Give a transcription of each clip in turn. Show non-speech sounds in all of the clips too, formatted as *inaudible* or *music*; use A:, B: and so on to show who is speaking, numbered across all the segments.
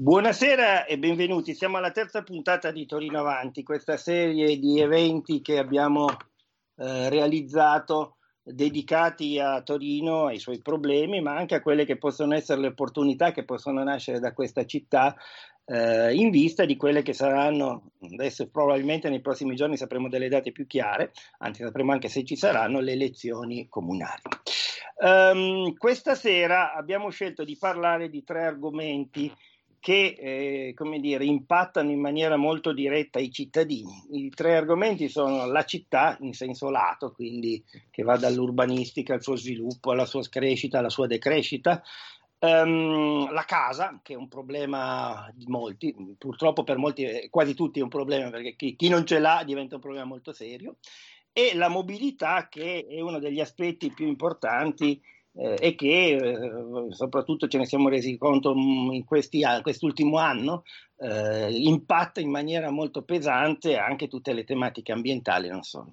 A: Buonasera e benvenuti. Siamo alla terza puntata di Torino Avanti, questa serie di eventi che abbiamo eh, realizzato dedicati a Torino, ai suoi problemi, ma anche a quelle che possono essere le opportunità che possono nascere da questa città eh, in vista di quelle che saranno, adesso probabilmente nei prossimi giorni sapremo delle date più chiare, anzi sapremo anche se ci saranno le elezioni comunali. Um, questa sera abbiamo scelto di parlare di tre argomenti che eh, come dire, impattano in maniera molto diretta i cittadini. I tre argomenti sono la città in senso lato, quindi che va dall'urbanistica al suo sviluppo, alla sua crescita, alla sua decrescita, Um, la casa, che è un problema di molti, purtroppo per molti, eh, quasi tutti è un problema perché chi, chi, non ce l'ha diventa un problema molto serio, e la mobilità che è uno degli aspetti più importanti eh, e che eh, soprattutto ce ne siamo resi conto in questi, quest'ultimo anno, eh, impatta in maniera molto pesante anche tutte le tematiche ambientali, non solo.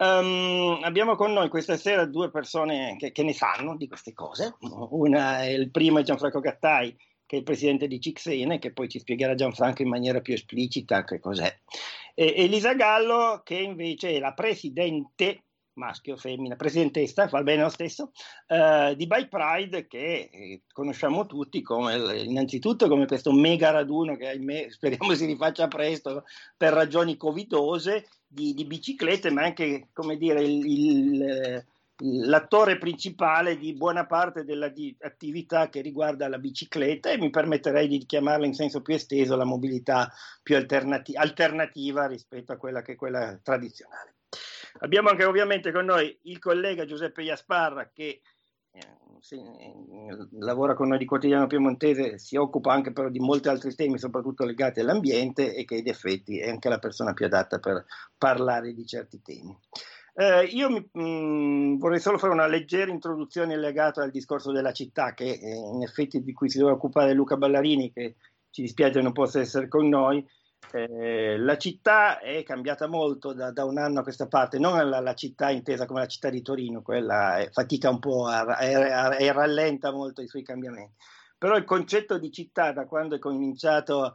A: Um, abbiamo con noi questa sera due persone che, che, ne sanno di queste cose. Una è il primo è Gianfranco Gattai, che è il presidente di Cixene, che poi ci spiegherà Gianfranco in maniera più esplicita che cos'è. E Elisa Gallo, che invece è la presidente maschio femmina, presidentessa, va bene lo stesso, uh, di Bike Pride che eh, conosciamo tutti come, innanzitutto come questo mega raduno che ahimè *laughs* speriamo si rifaccia presto per ragioni covidose di, di biciclette, ma anche come dire il, il l'attore principale di buona parte dell'attività che riguarda la bicicletta e mi permetterei di chiamarla in senso più esteso la mobilità più alternati- alternativa rispetto a quella che è quella tradizionale. Abbiamo anche ovviamente con noi il collega Giuseppe Iasparra che eh, eh, lavora con noi di Quotidiano Piemontese, si occupa anche però di molti altri temi, soprattutto legati all'ambiente e che in effetti è anche la persona più adatta per parlare di certi temi. Eh, io mi, mh, mm, vorrei solo fare una leggera introduzione legata al discorso della città, che eh, in effetti di cui si doveva occupare Luca Ballarini, che ci dispiace non possa essere con noi, eh, la città è cambiata molto da, da, un anno a questa parte, non la, la, città intesa come la città di Torino, quella è, fatica un po' e rallenta molto i suoi cambiamenti. Però il concetto di città, da quando è cominciato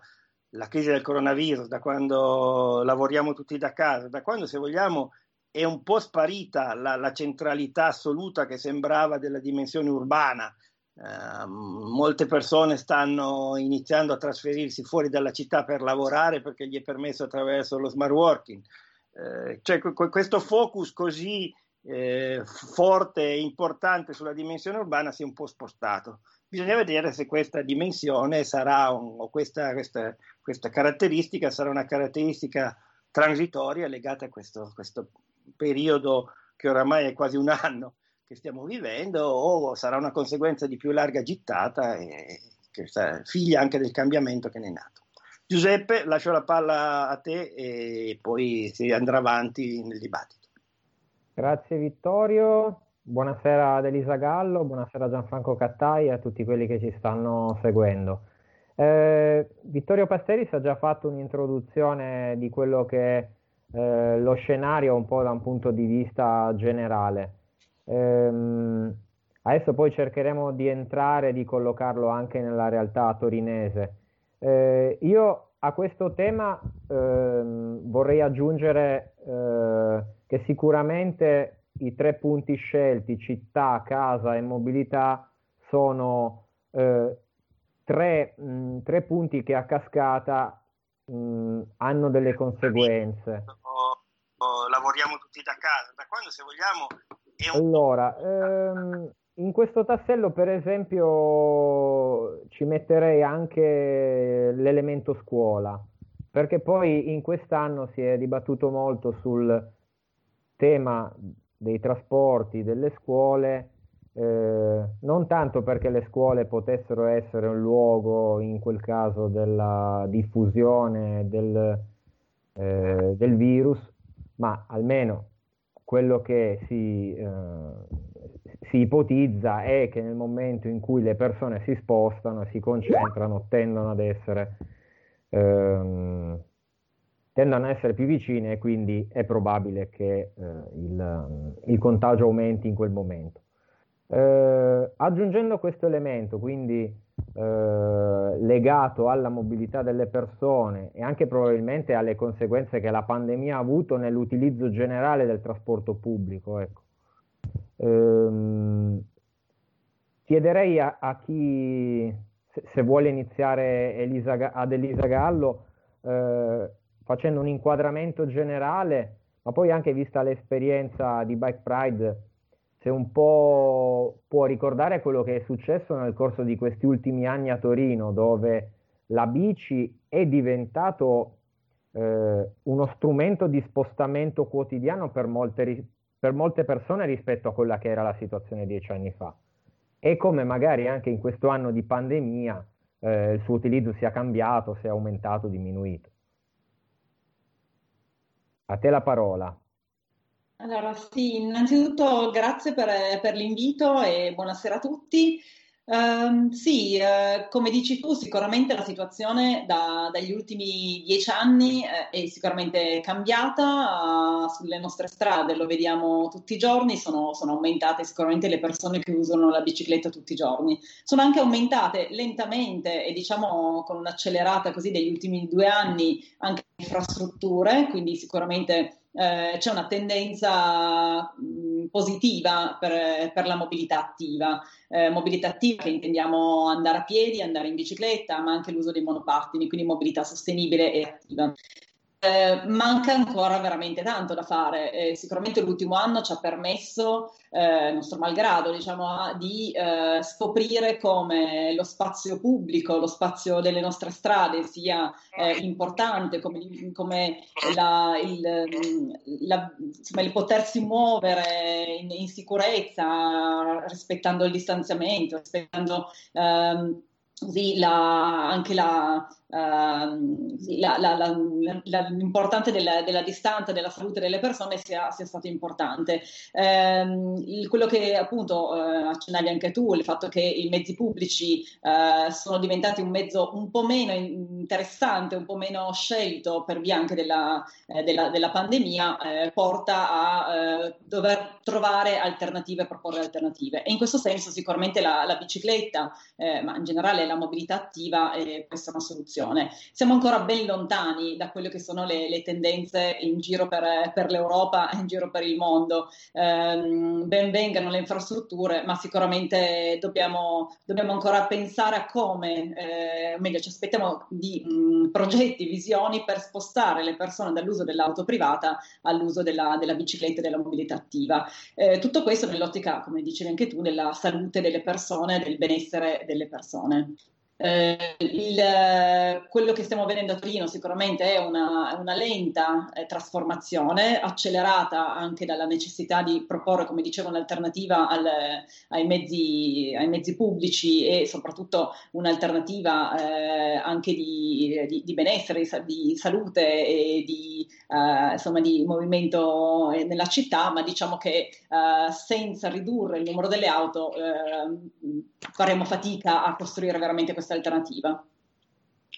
A: la crisi del coronavirus, da quando lavoriamo tutti da casa, da quando, se vogliamo, è un po' sparita la, la centralità assoluta che sembrava della dimensione urbana, Uh, molte persone stanno iniziando a trasferirsi fuori dalla città per lavorare perché gli è permesso attraverso lo smart working. Uh, cioè, questo focus così eh, forte e importante sulla dimensione urbana si è un po' spostato. Bisogna vedere se questa dimensione sarà un, o questa, questa, questa, caratteristica sarà una caratteristica transitoria legata a questo, questo periodo che oramai è quasi un anno che stiamo vivendo o sarà una conseguenza di più larga gittata e che figlia anche del cambiamento che ne è nato. Giuseppe, lascio la palla a te e poi si andrà avanti nel dibattito.
B: Grazie Vittorio, buonasera ad Elisa Gallo, buonasera a Gianfranco Cattai e a tutti quelli che ci stanno seguendo. Eh, Vittorio Pasteris ha già fatto un'introduzione di quello che è eh, lo scenario un po' da un punto di vista generale. Ehm, adesso poi cercheremo di entrare e di collocarlo anche nella realtà torinese. Eh, io a questo tema ehm, vorrei aggiungere eh, che sicuramente i tre punti scelti, città, casa e mobilità, sono eh, tre, mh, tre, punti che a cascata mh, hanno delle conseguenze.
A: Lavoriamo tutti da casa, da quando se vogliamo
B: allora, ehm, in questo tassello, per esempio, ci metterei anche l'elemento scuola, perché poi in quest'anno si è dibattuto molto sul tema dei trasporti, delle scuole, eh, non tanto perché le scuole potessero essere un luogo, in quel caso, della diffusione del, eh, del virus, ma almeno quello che si, eh, si, ipotizza è che nel momento in cui le persone si spostano e si concentrano tendono ad essere, ehm, tendono ad essere più vicine e quindi è probabile che eh, il, il, contagio aumenti in quel momento. Eh, aggiungendo questo elemento, quindi eh, legato alla mobilità delle persone e anche probabilmente alle conseguenze che la pandemia ha avuto nell'utilizzo generale del trasporto pubblico. Ecco. Ehm, chiederei a, a chi, se, se, vuole iniziare Elisa, ad Elisa Gallo, eh, facendo un inquadramento generale, ma poi anche vista l'esperienza di Bike Pride, se un po' può ricordare quello che è successo nel corso di questi ultimi anni a Torino, dove la bici è diventato eh, uno strumento di spostamento quotidiano per molte, per molte persone rispetto a quella che era la situazione dieci anni fa. E come magari anche in questo anno di pandemia eh, il suo utilizzo sia cambiato, sia aumentato, diminuito. A te la parola.
C: Allora, sì, innanzitutto grazie per, per l'invito e buonasera a tutti. Um, sì, eh, come dici tu, sicuramente la situazione da, dagli ultimi dieci anni eh, è sicuramente cambiata uh, sulle nostre strade, lo vediamo tutti i giorni, sono, sono, aumentate sicuramente le persone che usano la bicicletta tutti i giorni. Sono anche aumentate lentamente e diciamo con un'accelerata così degli ultimi due anni anche le infrastrutture, quindi sicuramente eh, c'è una tendenza mh, positiva per, per, la mobilità attiva. Eh, mobilità attiva che intendiamo andare a piedi, andare in bicicletta, ma anche l'uso dei monopattini, quindi mobilità sostenibile e attiva. Eh, manca ancora veramente tanto da fare. Eh, sicuramente l'ultimo anno ci ha permesso, eh, nostro malgrado, diciamo, di eh, scoprire come lo spazio pubblico, lo spazio delle nostre strade sia eh, importante, come, come la, il, la, insomma, il, potersi muovere in, in, sicurezza, rispettando il distanziamento, rispettando ehm, così la, anche la, uh, la, la, l'importante della, della, distanza, della salute delle persone sia, sia stato importante. Um, il, quello che appunto uh, accennavi anche tu, il fatto che i mezzi pubblici uh, sono diventati un mezzo un po' meno interessante, un po' meno scelto per via anche della, eh, della, della pandemia, eh, porta a dover trovare alternative, proporre alternative. E in questo senso sicuramente la, la bicicletta, eh, ma in generale la mobilità attiva è questa una soluzione situazione. Siamo ancora ben lontani da quelle che sono le, le tendenze in giro per, per, l'Europa e in giro per il mondo. Eh, ben vengano le infrastrutture, ma sicuramente dobbiamo, dobbiamo ancora pensare a come, eh, meglio, ci aspettiamo di mh, progetti, visioni per spostare le persone dall'uso dell'auto privata all'uso della, della bicicletta e della mobilità attiva. Eh, tutto questo nell'ottica, come dicevi anche tu, della salute delle persone, del benessere delle persone. Eh, il, quello che stiamo vedendo a Torino sicuramente è una, una lenta eh, trasformazione, accelerata anche dalla necessità di proporre, come dicevo, un'alternativa al, ai, mezzi, ai, mezzi, pubblici e soprattutto un'alternativa eh, anche di, di, di, benessere, di, salute e di, eh, insomma, di movimento eh, nella città, ma diciamo che eh, senza ridurre il numero delle auto faremo fatica a costruire veramente questa questa alternativa.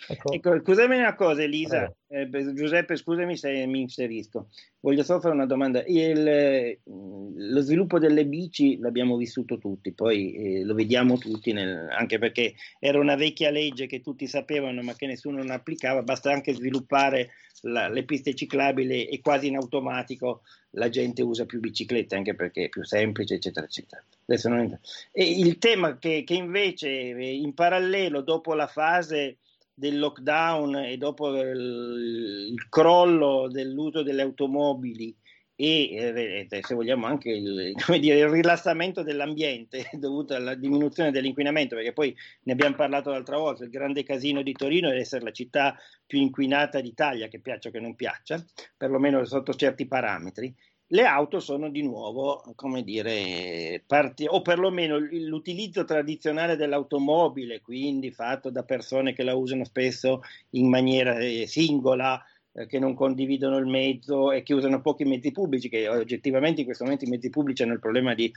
A: Ecco, ecco scusami una cosa Elisa, eh, Giuseppe scusami se mi inserisco, voglio solo fare una domanda, Il, lo sviluppo delle bici l'abbiamo vissuto tutti, poi eh, lo vediamo tutti, nel, anche perché era una vecchia legge che tutti sapevano ma che nessuno non applicava, basta anche sviluppare la, le piste ciclabili e quasi in automatico la gente usa più biciclette anche perché è più semplice, eccetera, eccetera. Non il tema che, che invece in parallelo, dopo la fase del lockdown e dopo il, il crollo dell'uso delle automobili e eh, se vogliamo anche il, *laughs* dire, il, rilassamento dell'ambiente *laughs* dovuto alla diminuzione dell'inquinamento, perché poi ne abbiamo parlato l'altra volta, il grande casino di Torino deve essere la città più inquinata d'Italia, che piaccia o che non piaccia, perlomeno sotto certi parametri. Le auto sono di nuovo, come dire, parti, o perlomeno l'utilizzo tradizionale dell'automobile, quindi fatto da persone che la usano spesso in maniera eh, singola, che non condividono il mezzo e che usano pochi mezzi pubblici, che oggettivamente in questo momento i mezzi pubblici hanno il problema di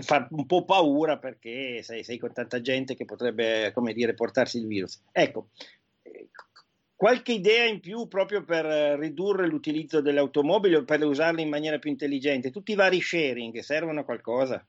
A: fare un po' paura perché sei, sei, con tanta gente che potrebbe, come dire, portarsi il virus. Ecco, eh, qualche idea in più proprio per ridurre l'utilizzo delle automobili o per usarle in maniera più intelligente? Tutti i vari sharing servono a qualcosa?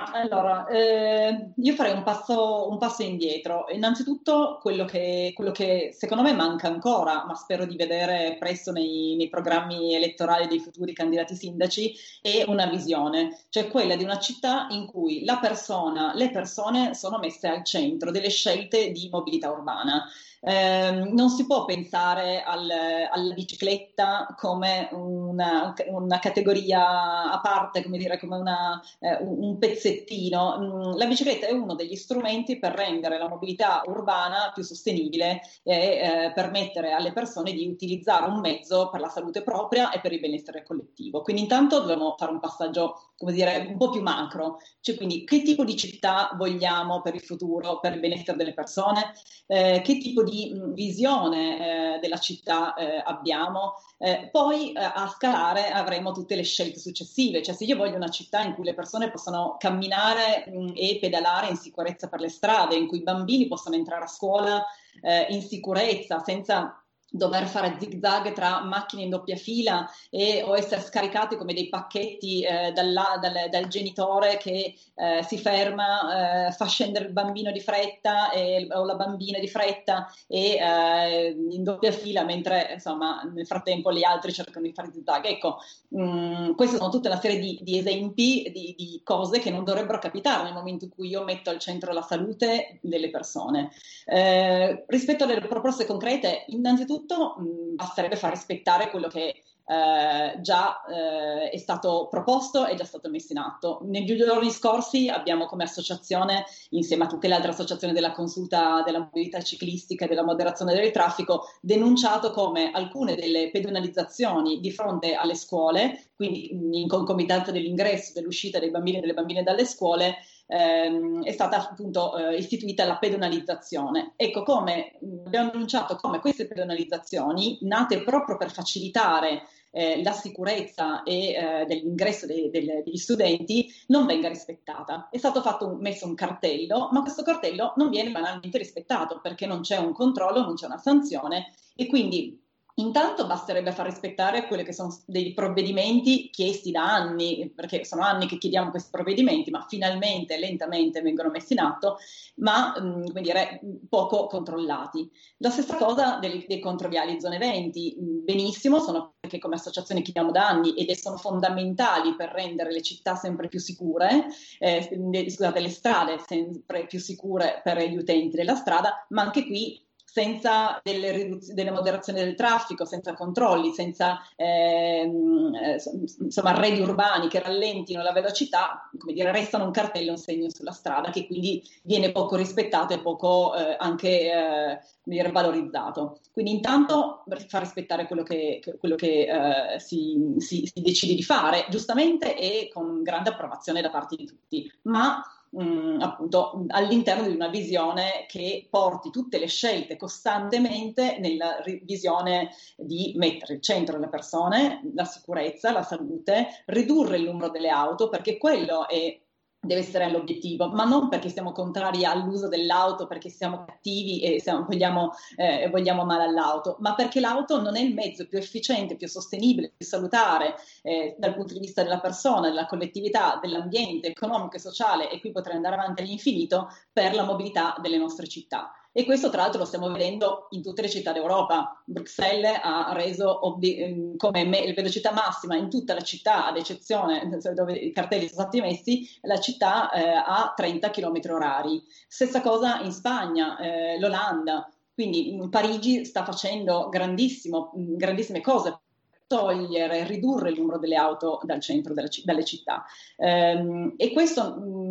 C: Allora, eh, io farei un passo, un passo, indietro. Innanzitutto quello che, quello che, secondo me manca ancora, ma spero di vedere presto nei, nei, programmi elettorali dei futuri candidati sindaci, è una visione, cioè quella di una città in cui la persona, le persone sono messe al centro delle scelte di mobilità urbana. Eh, non si può pensare al, alla bicicletta come una, una, categoria a parte, come dire, come una, eh, un pezzettino. Mm, la bicicletta è uno degli strumenti per rendere la mobilità urbana più sostenibile e eh, permettere alle persone di utilizzare un mezzo per la salute propria e per il benessere collettivo. Quindi intanto dobbiamo fare un passaggio, come dire, un po' più macro, cioè quindi che tipo di città vogliamo per il futuro, per il benessere delle persone, eh, che tipo di di mm, visione eh, della città eh, abbiamo. Eh, poi eh, a scalare avremo tutte le scelte successive, cioè se io voglio una città in cui le persone possano camminare mh, mm, e pedalare in sicurezza per le strade, in cui i bambini possano entrare a scuola eh, in sicurezza, senza dover fare zig zag tra macchine in doppia fila e, o essere scaricati come dei pacchetti eh, dalla, dal, dal, genitore che eh, si ferma, eh, fa scendere il bambino di fretta e, o la bambina di fretta e eh, in doppia fila mentre insomma nel frattempo gli altri cercano di fare zig zag. Ecco, mm, queste sono tutte una serie di, di esempi di, di, cose che non dovrebbero capitare nel momento in cui io metto al centro la salute delle persone. Eh, rispetto alle proposte concrete, innanzitutto innanzitutto mh, basterebbe far rispettare quello che eh, già eh, è stato proposto e già stato messo in atto. Negli giorni scorsi abbiamo come associazione, insieme a tutte le altre associazioni della consulta della mobilità ciclistica e della moderazione del traffico, denunciato come alcune delle pedonalizzazioni di fronte alle scuole, quindi in concomitanza dell'ingresso, dell'uscita dei bambini e delle bambine dalle scuole, ehm, è stata appunto eh, istituita la pedonalizzazione. Ecco come abbiamo annunciato come queste pedonalizzazioni, nate proprio per facilitare eh, la sicurezza e, eh, dell'ingresso de- de- degli studenti non venga rispettata. È stato fatto messo un cartello, ma questo cartello non viene banalmente rispettato perché non c'è un controllo, non c'è una sanzione e quindi Intanto basterebbe far rispettare quelli che sono dei provvedimenti chiesti da anni, perché sono anni che chiediamo questi provvedimenti, ma finalmente, lentamente vengono messi in atto, ma mm, come dire, poco controllati. La stessa cosa dei, dei controviali zone 20, mm, benissimo, sono perché come associazione chiediamo da anni ed sono fondamentali per rendere le città sempre più sicure, eh, scusate, le strade sempre più sicure per gli utenti della strada, ma anche qui senza delle, riduz- delle, moderazioni del traffico, senza controlli, senza ehm, eh, insomma, arredi urbani che rallentino la velocità, come dire, restano un cartello, un segno sulla strada che quindi viene poco rispettato e poco eh, anche eh, dire, valorizzato. Quindi intanto far rispettare quello che, quello che eh, si, si, si decide di fare, giustamente e con grande approvazione da parte di tutti, ma mh, mm, appunto all'interno di una visione che porti tutte le scelte costantemente nella visione di mettere al centro le persone, la sicurezza, la salute, ridurre il numero delle auto, perché quello è deve essere l'obiettivo, ma non perché siamo contrari all'uso dell'auto, perché siamo cattivi e siamo, vogliamo, eh, vogliamo, male all'auto, ma perché l'auto non è il mezzo più efficiente, più sostenibile, più salutare eh, dal punto di vista della persona, della collettività, dell'ambiente economico e sociale, e qui potrei andare avanti all'infinito, per la mobilità delle nostre città. E questo tra l'altro lo stiamo vedendo in tutte le città d'Europa. Bruxelles ha reso obbi- ehm, come me- velocità massima in tutta la città, ad eccezione dove i cartelli sono stati messi, la città eh, a 30 km orari. Stessa cosa in Spagna, eh, l'Olanda. Quindi Parigi sta facendo grandissime cose togliere, ridurre il numero delle auto dal centro della, dalle città. Um, e questo mh,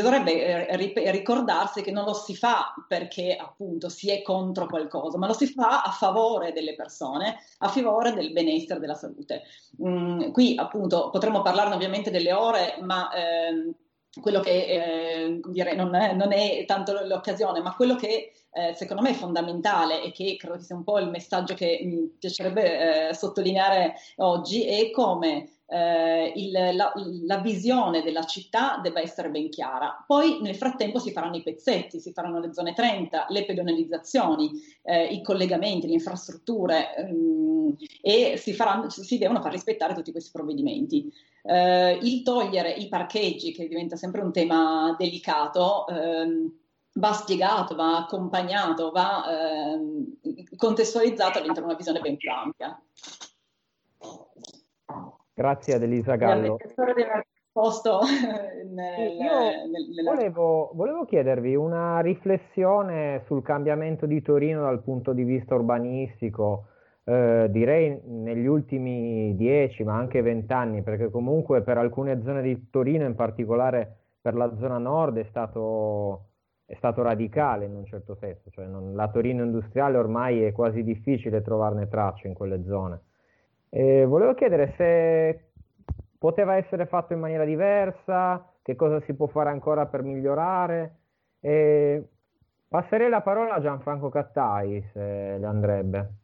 C: dovrebbe eh, ricordarsi che non lo si fa perché appunto si è contro qualcosa, ma lo si fa a favore delle persone, a favore del benessere della salute. Um, qui appunto potremmo parlarne ovviamente delle ore, ma ehm, quello che eh, dire, non, non, è, tanto l'occasione, ma quello che eh, secondo me è fondamentale e che credo sia un po' il messaggio che mi piacerebbe eh, sottolineare oggi è come eh, il, la, la, visione della città debba essere ben chiara. Poi nel frattempo si faranno i pezzetti, si faranno le zone 30, le pedonalizzazioni, eh, i collegamenti, le infrastrutture ehm, e si, faranno, si, devono far rispettare tutti questi provvedimenti. Eh, il togliere i parcheggi, che diventa sempre un tema delicato, ehm, va spiegato, va accompagnato, va ehm, contestualizzato all'interno di una visione ben più ampia.
B: Grazie ad Elisa Gallo.
C: Posto
B: nel, nel, volevo, volevo, chiedervi una riflessione sul cambiamento di Torino dal punto di vista urbanistico, eh, direi negli ultimi dieci ma anche vent'anni, perché comunque per alcune zone di Torino, in particolare per la zona nord, è stato, è stato radicale in un certo senso, cioè non, la Torino industriale ormai è quasi difficile trovarne tracce in quelle zone. E volevo chiedere se poteva essere fatto in maniera diversa, che cosa si può fare ancora per migliorare. E passerei la parola a Gianfranco Cattai, se le andrebbe.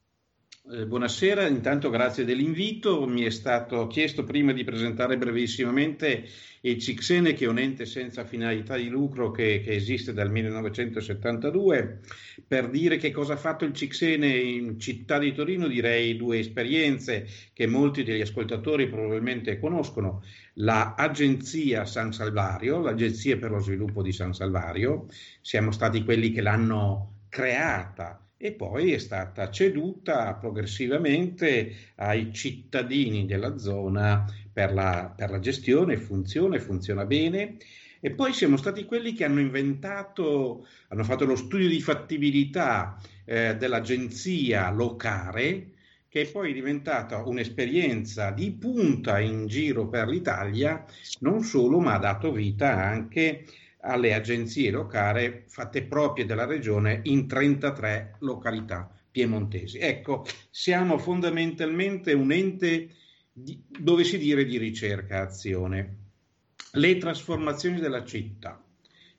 D: Eh, buonasera, intanto grazie dell'invito. Mi è stato chiesto prima di presentare brevissimamente il Cixene, che è un ente senza finalità di lucro che, che, esiste dal 1972. Per dire che cosa ha fatto il Cixene in città di Torino, direi due esperienze che molti degli ascoltatori probabilmente conoscono. L'Agenzia San Salvario, l'Agenzia per lo sviluppo di San Salvario, siamo stati quelli che l'hanno creata e poi è stata ceduta progressivamente ai cittadini della zona per la, per la gestione, funziona, funziona bene. E poi siamo stati quelli che hanno inventato, hanno fatto lo studio di fattibilità eh, dell'agenzia locale, che è poi diventata un'esperienza di punta in giro per l'Italia, non solo, ma ha dato vita anche alle agenzie locali fatte proprie della regione in 33 località piemontesi. Ecco, siamo fondamentalmente un ente di, dove si dire di ricerca azione. Le trasformazioni della città.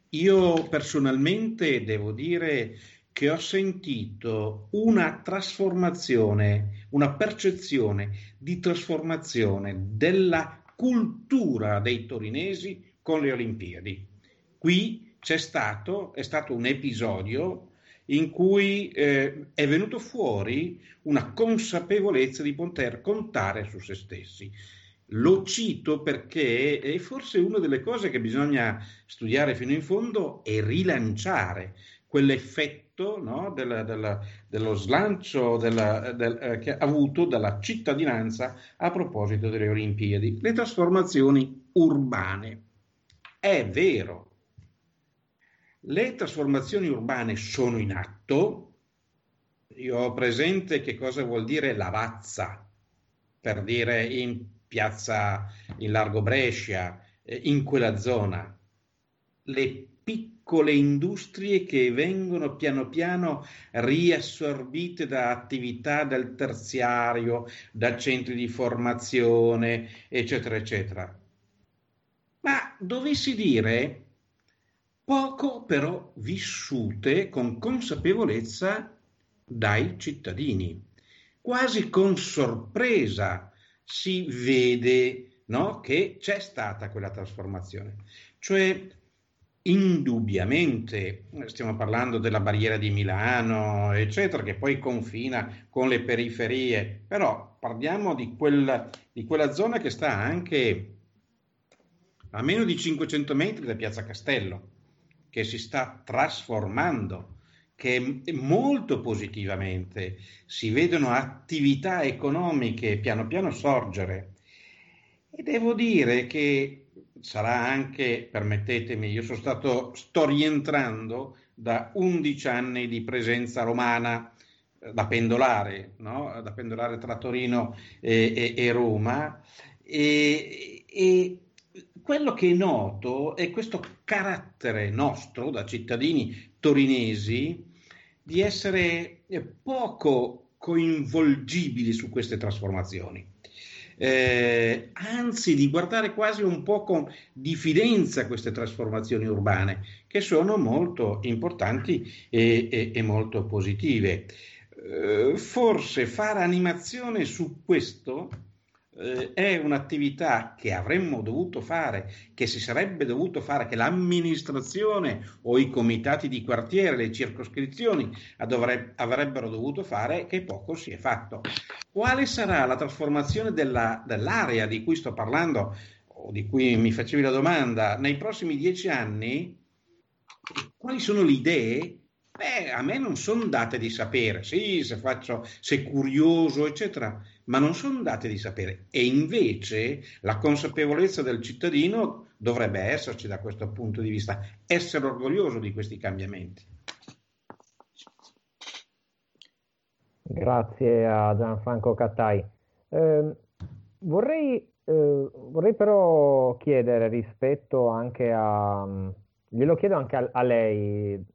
D: Io personalmente devo dire che ho sentito una trasformazione, una percezione di trasformazione della cultura dei torinesi con le Olimpiadi. Qui c'è stato, è stato un episodio in cui eh, è venuto fuori una consapevolezza di poter contare su se stessi. Lo cito perché è forse una delle cose che bisogna studiare fino in fondo e rilanciare quell'effetto no, della, della, dello slancio della, del, eh, che ha avuto dalla cittadinanza a proposito delle Olimpiadi, le trasformazioni urbane. È vero, le trasformazioni urbane sono in atto. Io ho presente che cosa vuol dire lavazza, per dire in piazza, in largo Brescia, eh, in quella zona. Le piccole industrie che vengono piano piano riassorbite da attività del terziario, da centri di formazione, eccetera, eccetera. Ma dovessi dire poco però vissute con consapevolezza dai cittadini. Quasi con sorpresa si vede no, che c'è stata quella trasformazione. Cioè, indubbiamente, stiamo parlando della barriera di Milano, eccetera, che poi confina con le periferie, però parliamo di quella, di quella zona che sta anche a meno di 500 metri da Piazza Castello che si sta trasformando, che molto positivamente si vedono attività economiche piano piano sorgere. E devo dire che sarà anche, permettetemi, io sono stato, sto rientrando da 11 anni di presenza romana eh, da pendolare, no? da pendolare tra Torino e, e, e Roma. E, e, quello che noto è questo carattere nostro da cittadini torinesi di essere poco coinvolgibili su queste trasformazioni. Eh, anzi di guardare quasi un po' con diffidenza queste trasformazioni urbane, che sono molto importanti e, e, e molto positive. Eh, forse fare animazione su questo eh, è un'attività che avremmo dovuto fare, che si sarebbe dovuto fare, che l'amministrazione o i comitati di quartiere, le circoscrizioni dovre- avrebbero dovuto fare, che poco si è fatto. Quale sarà la trasformazione della, dell'area di cui sto parlando? o di cui mi facevi la domanda, nei prossimi dieci anni, quali sono le idee? Beh, a me non sono date di sapere, sì, se faccio, se curioso, eccetera, ma non sono date di sapere. E invece la consapevolezza del cittadino dovrebbe esserci da questo punto di vista, essere orgoglioso di questi cambiamenti.
B: Grazie a Gianfranco Cattai. Eh, vorrei, eh, vorrei, però chiedere rispetto anche a... glielo chiedo anche a, a lei,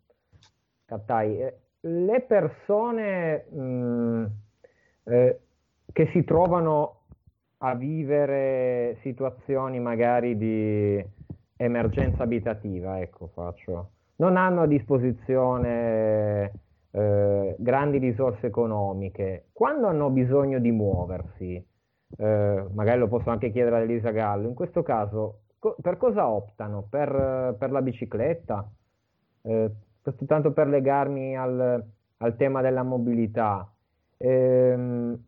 B: Cattai, eh, le persone mh, mm, eh, che si trovano a vivere situazioni magari di emergenza abitativa, ecco, faccio, non hanno a disposizione eh, grandi risorse economiche, quando hanno bisogno di muoversi, eh, magari lo posso anche chiedere a Elisa Gallo, in questo caso co- per cosa optano? Per, per la bicicletta? Eh, tanto per legarmi al, al tema della mobilità. Ehm,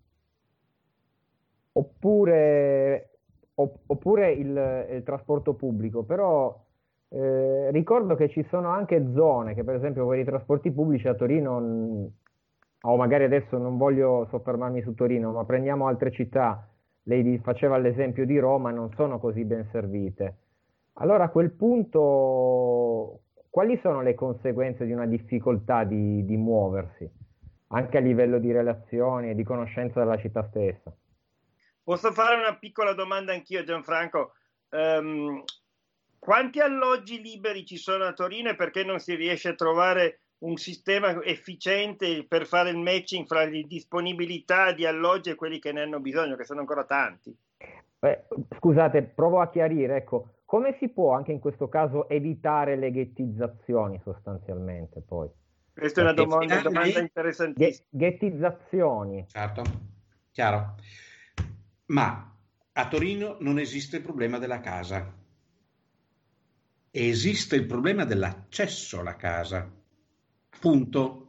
B: oppure, oppure il, il, trasporto pubblico, però eh, ricordo che ci sono anche zone che per esempio per i trasporti pubblici a Torino, o magari adesso non voglio soffermarmi su Torino, ma prendiamo altre città, lei faceva l'esempio di Roma, non sono così ben servite. Allora a quel punto quali sono le conseguenze di una difficoltà di, di muoversi, anche a livello di relazioni e di conoscenza della città stessa?
A: Posso fare una piccola domanda anch'io, Gianfranco? Um, quanti alloggi liberi ci sono a Torino e perché non si riesce a trovare un sistema efficiente per fare il matching fra le disponibilità di alloggi e quelli che ne hanno bisogno, che sono ancora tanti?
B: Eh, scusate, provo a chiarire, ecco, come si può anche in questo caso evitare le ghettizzazioni sostanzialmente poi?
A: Questa è una domanda, domanda interessantissima.
B: Ghettizzazioni.
D: Certo, chiaro. Ma a Torino non esiste il problema della casa, esiste il problema dell'accesso alla casa. Punto.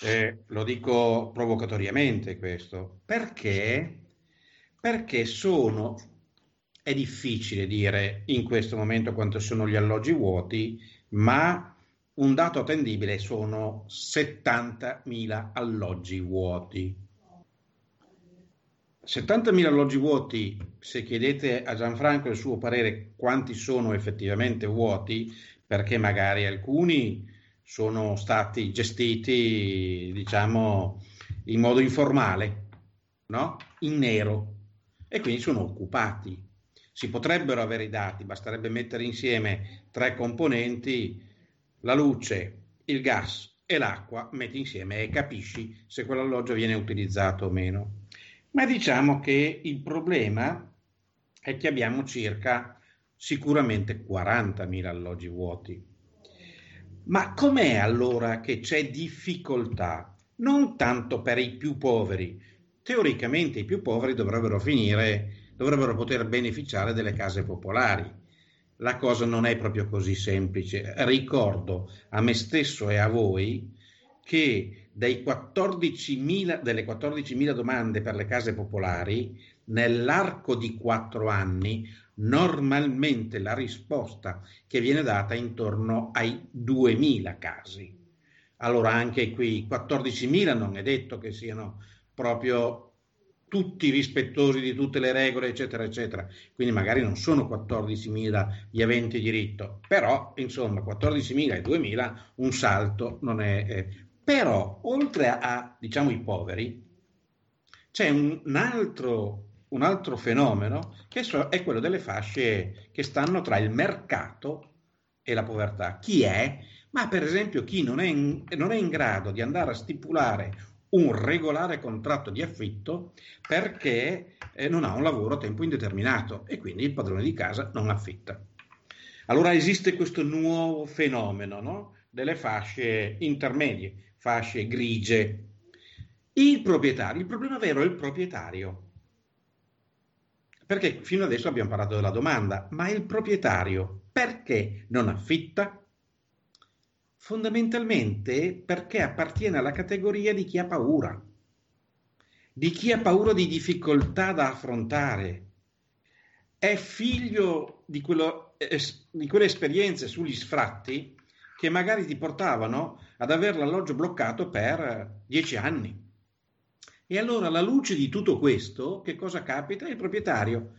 D: Eh, lo dico provocatoriamente questo, perché? Perché sono, è difficile dire in questo momento quanto sono gli alloggi vuoti, ma un dato attendibile sono 70.000 alloggi vuoti. 70.000 alloggi vuoti, se chiedete a Gianfranco il suo parere quanti sono effettivamente vuoti, perché magari alcuni sono stati gestiti, diciamo, in modo informale, no? in nero, e quindi sono occupati. Si potrebbero avere i dati, basterebbe mettere insieme tre componenti, la luce, il gas e l'acqua, metti insieme e capisci se quell'alloggio viene utilizzato o meno ma diciamo che il problema è che abbiamo circa sicuramente 40.000 alloggi vuoti. Ma com'è allora che c'è difficoltà? Non tanto per i più poveri. Teoricamente i più poveri dovrebbero finire, dovrebbero poter beneficiare delle case popolari. La cosa non è proprio così semplice. Ricordo a me stesso e a voi che 14 delle 14.000 domande per le case popolari, nell'arco di quattro anni, normalmente la risposta che viene data è intorno ai 2.000 casi. Allora anche qui 14.000 non è detto che siano proprio tutti rispettosi di tutte le regole, eccetera, eccetera. Quindi magari non sono 14.000 gli aventi diritto, però insomma 14.000 e 2.000 un salto non è, eh, però, oltre a, diciamo, i poveri, c'è un, altro, un altro, fenomeno che è quello delle fasce che stanno tra il mercato e la povertà. Chi è? Ma per esempio chi non è in, non è in grado di andare a stipulare un regolare contratto di affitto perché eh, non ha un lavoro a tempo indeterminato e quindi il padrone di casa non affitta. Allora esiste questo nuovo fenomeno no? delle fasce intermedie, fasce grigie. Il proprietario, il problema vero è il proprietario. Perché fino adesso abbiamo parlato della domanda, ma il proprietario perché non affitta? Fondamentalmente perché appartiene alla categoria di chi ha paura, di chi ha paura di difficoltà da affrontare. è figlio di, quello, di quelle esperienze sugli sfratti che magari ti portavano ad avere l'alloggio bloccato per dieci anni. E allora, alla luce di tutto questo, che cosa capita? Il proprietario,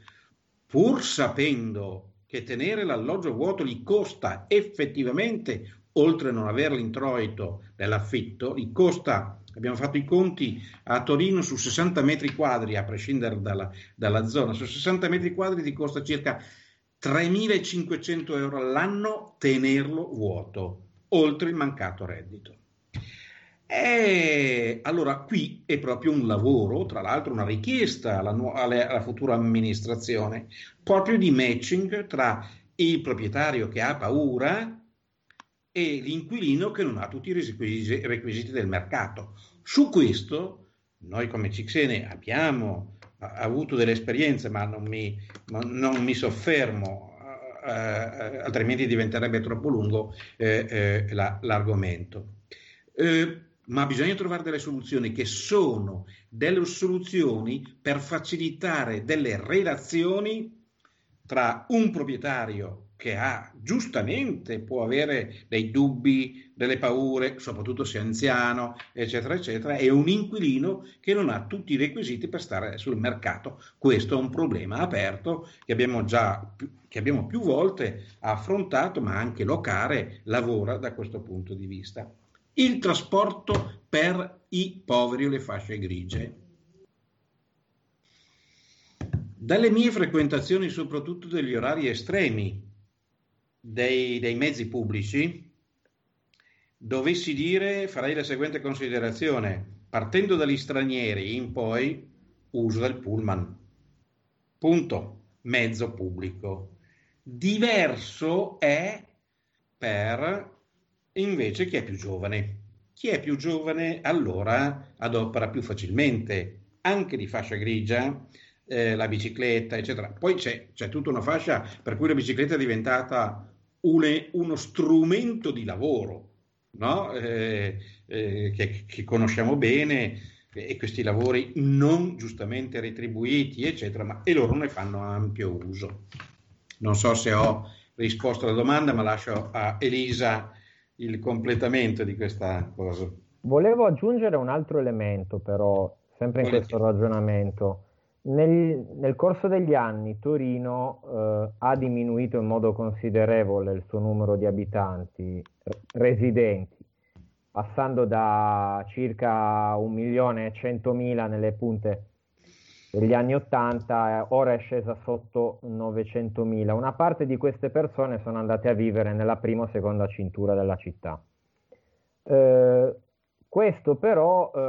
D: pur sapendo che tenere l'alloggio vuoto gli costa effettivamente, oltre a non avere l'introito dell'affitto, gli costa, abbiamo fatto i conti, a Torino su 60 metri quadri, a prescindere dalla, dalla zona, su 60 metri quadri ti costa circa 3.500 euro all'anno tenerlo vuoto, oltre il mancato reddito. E allora qui è proprio un lavoro, tra l'altro una richiesta alla, nu- alla, futura amministrazione, proprio di matching tra il proprietario che ha paura e l'inquilino che non ha tutti i requisiti, del mercato. Su questo noi come Cixene abbiamo avuto delle esperienze, ma non mi, non mi soffermo, eh, eh, altrimenti diventerebbe troppo lungo eh, eh la, l'argomento. Eh, ma bisogna trovare delle soluzioni che sono delle soluzioni per facilitare delle relazioni tra un proprietario che ha giustamente può avere dei dubbi, delle paure, soprattutto se è anziano, eccetera, eccetera, e un inquilino che non ha tutti i requisiti per stare sul mercato. Questo è un problema aperto che abbiamo già che abbiamo più volte affrontato, ma anche Locare lavora da questo punto di vista. Il trasporto per i poveri o le fasce grigie. Dalle mie frequentazioni, soprattutto degli orari estremi, dei, dei mezzi pubblici, dovessi dire, farei la seguente considerazione. Partendo dagli stranieri in poi, uso del pullman. Punto. Mezzo pubblico. Diverso è per invece chi è più giovane. Chi è più giovane allora adopera più facilmente, anche di fascia grigia, eh, la bicicletta, eccetera. Poi c'è, c'è, tutta una fascia per cui la bicicletta è diventata une, uno strumento di lavoro, no? eh, eh, che, che, conosciamo bene e questi lavori non giustamente retribuiti, eccetera, ma e loro ne fanno ampio uso. Non so se ho risposto alla domanda, ma lascio a Elisa il completamento di questa cosa.
B: Volevo aggiungere un altro elemento, però, sempre in questo ragionamento. Nel, nel, corso degli anni Torino eh, ha diminuito in modo considerevole il suo numero di abitanti residenti, passando da circa 1 milione e 100 mila nelle punte degli anni 80, eh, ora è scesa sotto 900 mila. Una parte di queste persone sono andate a vivere nella prima o seconda cintura della città. Eh, questo però eh,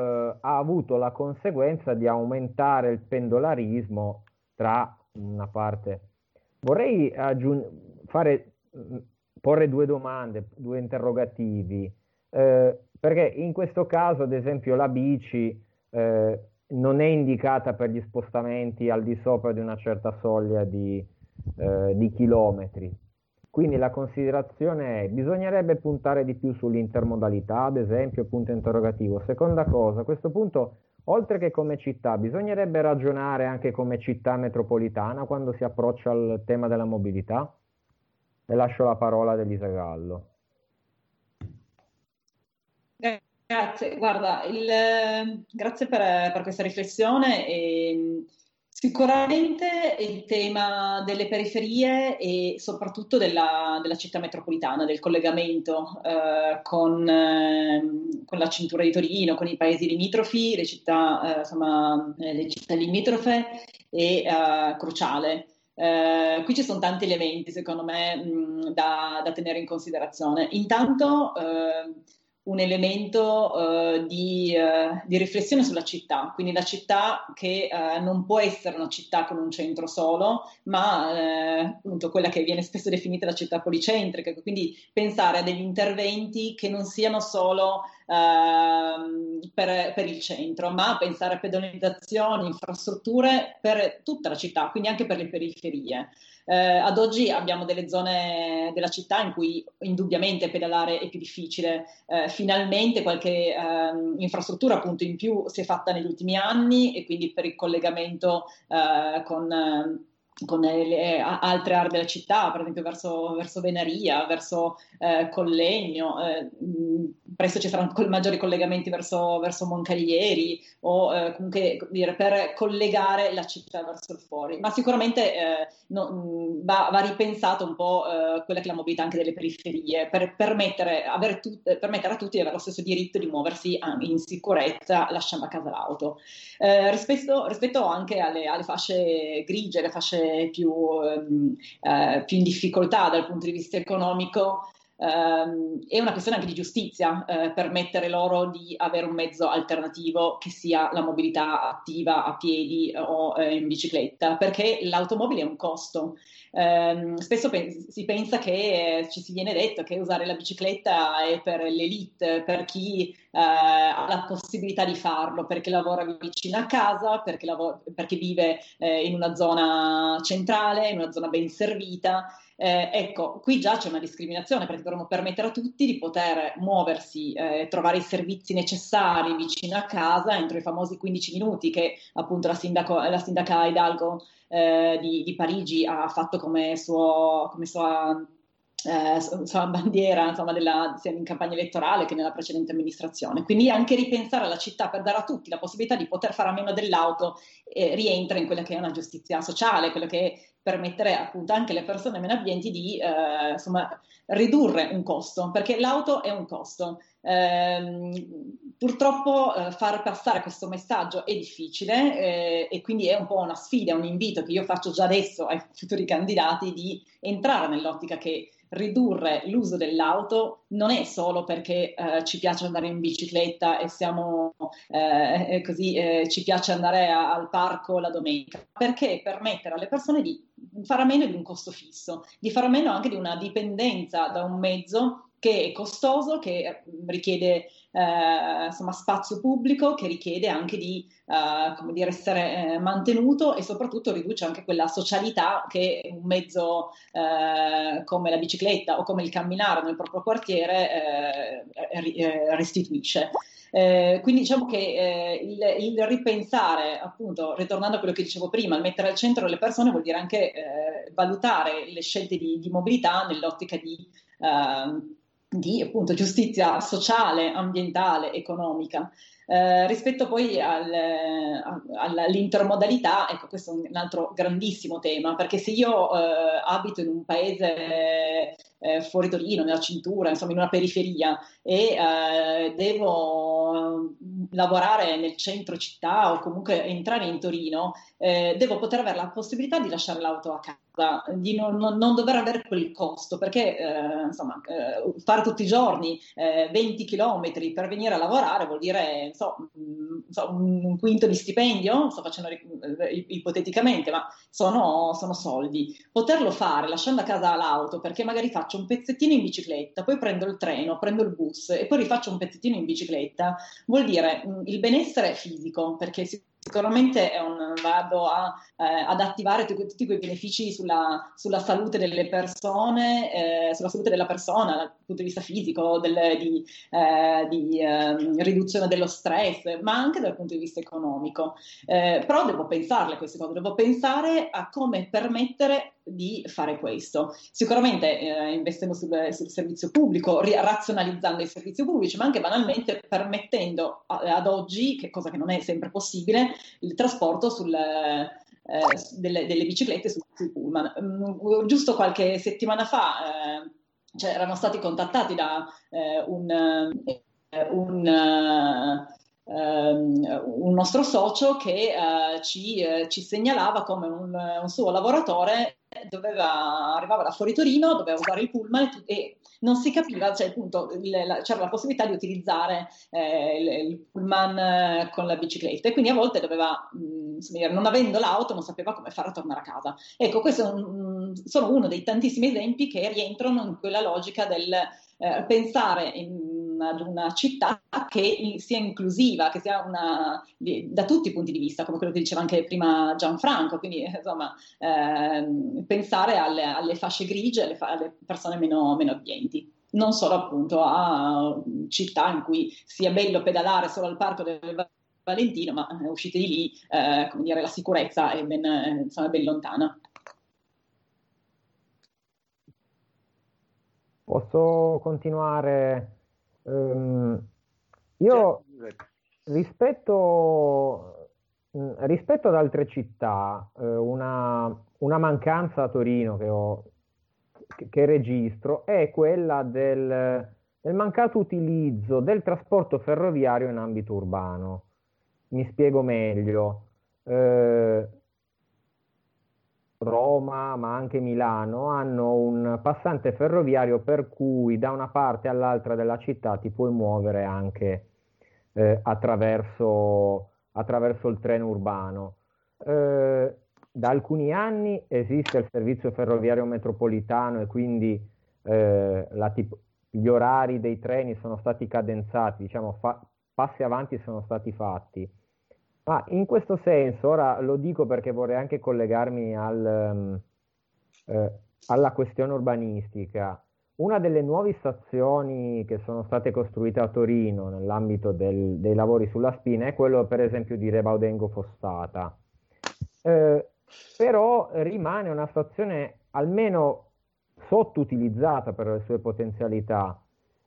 B: ha avuto la conseguenza di aumentare il pendolarismo tra una parte. Vorrei aggiung- fare, mm, porre due domande, due interrogativi, eh, perché in questo caso, ad esempio, la bici eh, non è indicata per gli spostamenti al di sopra di una certa soglia di, eh, di chilometri. Quindi la considerazione è, bisognerebbe puntare di più sull'intermodalità, ad esempio, punto interrogativo. Seconda cosa, a questo punto, oltre che come città, bisognerebbe ragionare anche come città metropolitana quando si approccia al tema della mobilità? E lascio la parola ad Elisa Gallo.
C: Grazie, guarda, il, grazie per, per, questa riflessione. E, Sicuramente il tema delle periferie e soprattutto della, della città metropolitana, del collegamento eh, con, eh, con, la cintura di Torino, con i paesi limitrofi, le città, eh, insomma, eh, le città limitrofe è eh, cruciale. Eh, qui ci sono tanti elementi, secondo me, mh, da, da, tenere in considerazione. Intanto un elemento uh, di, uh, di, riflessione sulla città, quindi la città che uh, non può essere una città con un centro solo, ma appunto quella che viene spesso definita la città policentrica, quindi pensare a degli interventi che non siano solo ehm, per, per, il centro, ma pensare a pedonalizzazioni, infrastrutture per tutta la città, quindi anche per le periferie. Eh, ad oggi abbiamo delle zone della città in cui indubbiamente pedalare è più difficile. Eh, finalmente qualche eh, infrastruttura appunto in più si è fatta negli ultimi anni e quindi per il collegamento eh, con con le, altre aree della città, per esempio verso, verso Venaria, verso eh, Collegno, eh, presto ci saranno maggiori collegamenti verso, verso Moncaglieri o eh, comunque dire, per collegare la città verso il fuori, ma sicuramente eh, no, va, va, ripensato un po' eh, quella che è la mobilità anche delle periferie per permettere, tu, permettere, a tutti di avere lo stesso diritto di muoversi in sicurezza lasciando a casa l'auto. Eh, rispetto, rispetto, anche alle, alle fasce grigie, le fasce più, ehm, eh, più in difficoltà dal punto di vista economico, è una questione anche di giustizia uh, permettere loro di avere un mezzo alternativo che sia la mobilità attiva a piedi o uh, in bicicletta, perché l'automobile è un costo. Um, spesso pe- si pensa che eh, ci si viene detto che usare la bicicletta è per l'elite, per chi uh, ha la possibilità di farlo, perché lavora vicino a casa, perché, lav- perché vive in una zona centrale, in una zona ben servita. Eh, ecco, qui già c'è una discriminazione perché dovremmo permettere a tutti di poter muoversi, eh, trovare i servizi necessari vicino a casa entro i famosi 15 minuti che appunto la, sindaco, la sindaca Hidalgo eh, di, di, Parigi ha fatto come, suo, come sua eh, sua *laughs* bandiera insomma, della, sia in campagna elettorale che nella precedente amministrazione. Quindi anche ripensare alla città per dare a tutti la possibilità di poter fare a meno dell'auto eh, rientra in quella che è una giustizia sociale, quello che permettere appunto anche alle persone meno abbienti di eh, insomma, ridurre un costo, perché l'auto è un costo. Eh, purtroppo eh, far passare questo messaggio è difficile eh, e quindi è un po' una sfida, un invito che io faccio già adesso ai *laughs* futuri candidati di entrare nell'ottica che ridurre l'uso dell'auto non è solo perché eh, ci piace andare in bicicletta e siamo eh, così, eh, ci piace andare a, al parco la domenica, perché permettere alle persone di fare a meno di un costo fisso, di fare a meno anche di una dipendenza da un mezzo che è costoso, che richiede eh, insomma, spazio pubblico, che richiede anche di eh, dire, essere eh, mantenuto e soprattutto riduce anche quella socialità che un mezzo eh, come la bicicletta o come il camminare nel proprio quartiere eh, restituisce. Eh, quindi diciamo che eh, il, il, ripensare, appunto, ritornando a quello che dicevo prima, il mettere al centro le persone vuol dire anche eh, valutare le scelte di, di, mobilità nell'ottica di, ehm, di appunto, giustizia sociale, ambientale, economica. Eh, rispetto poi al, all'intermodalità, ecco questo è un altro grandissimo tema, perché se io eh, abito in un paese eh, fuori Torino, nella cintura, insomma in una periferia e eh, devo lavorare nel centro città o comunque entrare in Torino, eh, devo poter avere la possibilità di lasciare l'auto a casa, di non, non, non dover avere quel costo, perché eh, insomma eh, fare tutti i giorni 20 km per venire a lavorare vuol dire so, so, un quinto di stipendio, sto facendo ipoteticamente, ma sono, sono soldi. Poterlo fare lasciando a casa l'auto perché magari faccio rifaccio un pezzettino in bicicletta, poi prendo il treno, prendo il bus e poi rifaccio un pezzettino in bicicletta, vuol dire mh, il benessere fisico, perché si sicuramente un, vado a, eh, ad attivare t- tutti quei benefici sulla, sulla salute delle persone, eh, sulla salute della persona dal punto di vista fisico, del, di, eh, di ehm, riduzione dello stress, ma anche dal punto di vista economico. Eh, però devo pensarle queste cose, devo pensare a come permettere di fare questo. Sicuramente eh, investendo sul, sul, servizio pubblico, ri- razionalizzando i servizi pubblici, ma anche banalmente permettendo a, ad oggi, che cosa che non è sempre possibile, il trasporto sul, eh, delle, delle, biciclette sui pullman. Um, giusto qualche settimana fa eh, cioè, erano stati contattati da eh, un, eh, un Um, un nostro socio che uh, ci, uh, ci, segnalava come un, un, suo lavoratore doveva, arrivava da fuori Torino, doveva usare il pullman e, non si capiva, cioè, appunto, il, la, c'era la possibilità di utilizzare eh, il, il, pullman eh, con la bicicletta e quindi a volte doveva, mh, mm, non avendo l'auto, non sapeva come fare a tornare a casa. Ecco, questi sono uno dei tantissimi esempi che rientrano in quella logica del eh, pensare in, ad una città che sia inclusiva, che sia una, da tutti i punti di vista, come quello che diceva anche prima Gianfranco, quindi eh, insomma eh, pensare alle, alle, fasce grigie, alle, alle persone meno, meno abbienti non solo appunto a città in cui sia bello pedalare solo al parco del Valentino, ma eh, uscite di lì, eh, come dire, la sicurezza è ben, eh, insomma, ben lontana.
B: Posso continuare Um, io rispetto, rispetto, ad altre città, eh, una, una, mancanza a Torino che, ho, che registro è quella del, del mancato utilizzo del trasporto ferroviario in ambito urbano. Mi spiego meglio. Eh, Roma, ma anche Milano, hanno un passante ferroviario per cui da una parte all'altra della città ti puoi muovere anche eh, attraverso, attraverso, il treno urbano. Eh, da alcuni anni esiste il servizio ferroviario metropolitano e quindi eh, tip- gli orari dei treni sono stati cadenzati, diciamo, fa- passi avanti sono stati fatti. Ma in questo senso, ora lo dico perché vorrei anche collegarmi al, um, eh, alla questione urbanistica. Una delle nuove stazioni che sono state costruite a Torino nell'ambito del, dei lavori sulla spina è quello per esempio di Rebaudengo Fossata. Eh, però rimane una stazione almeno sottoutilizzata per le sue potenzialità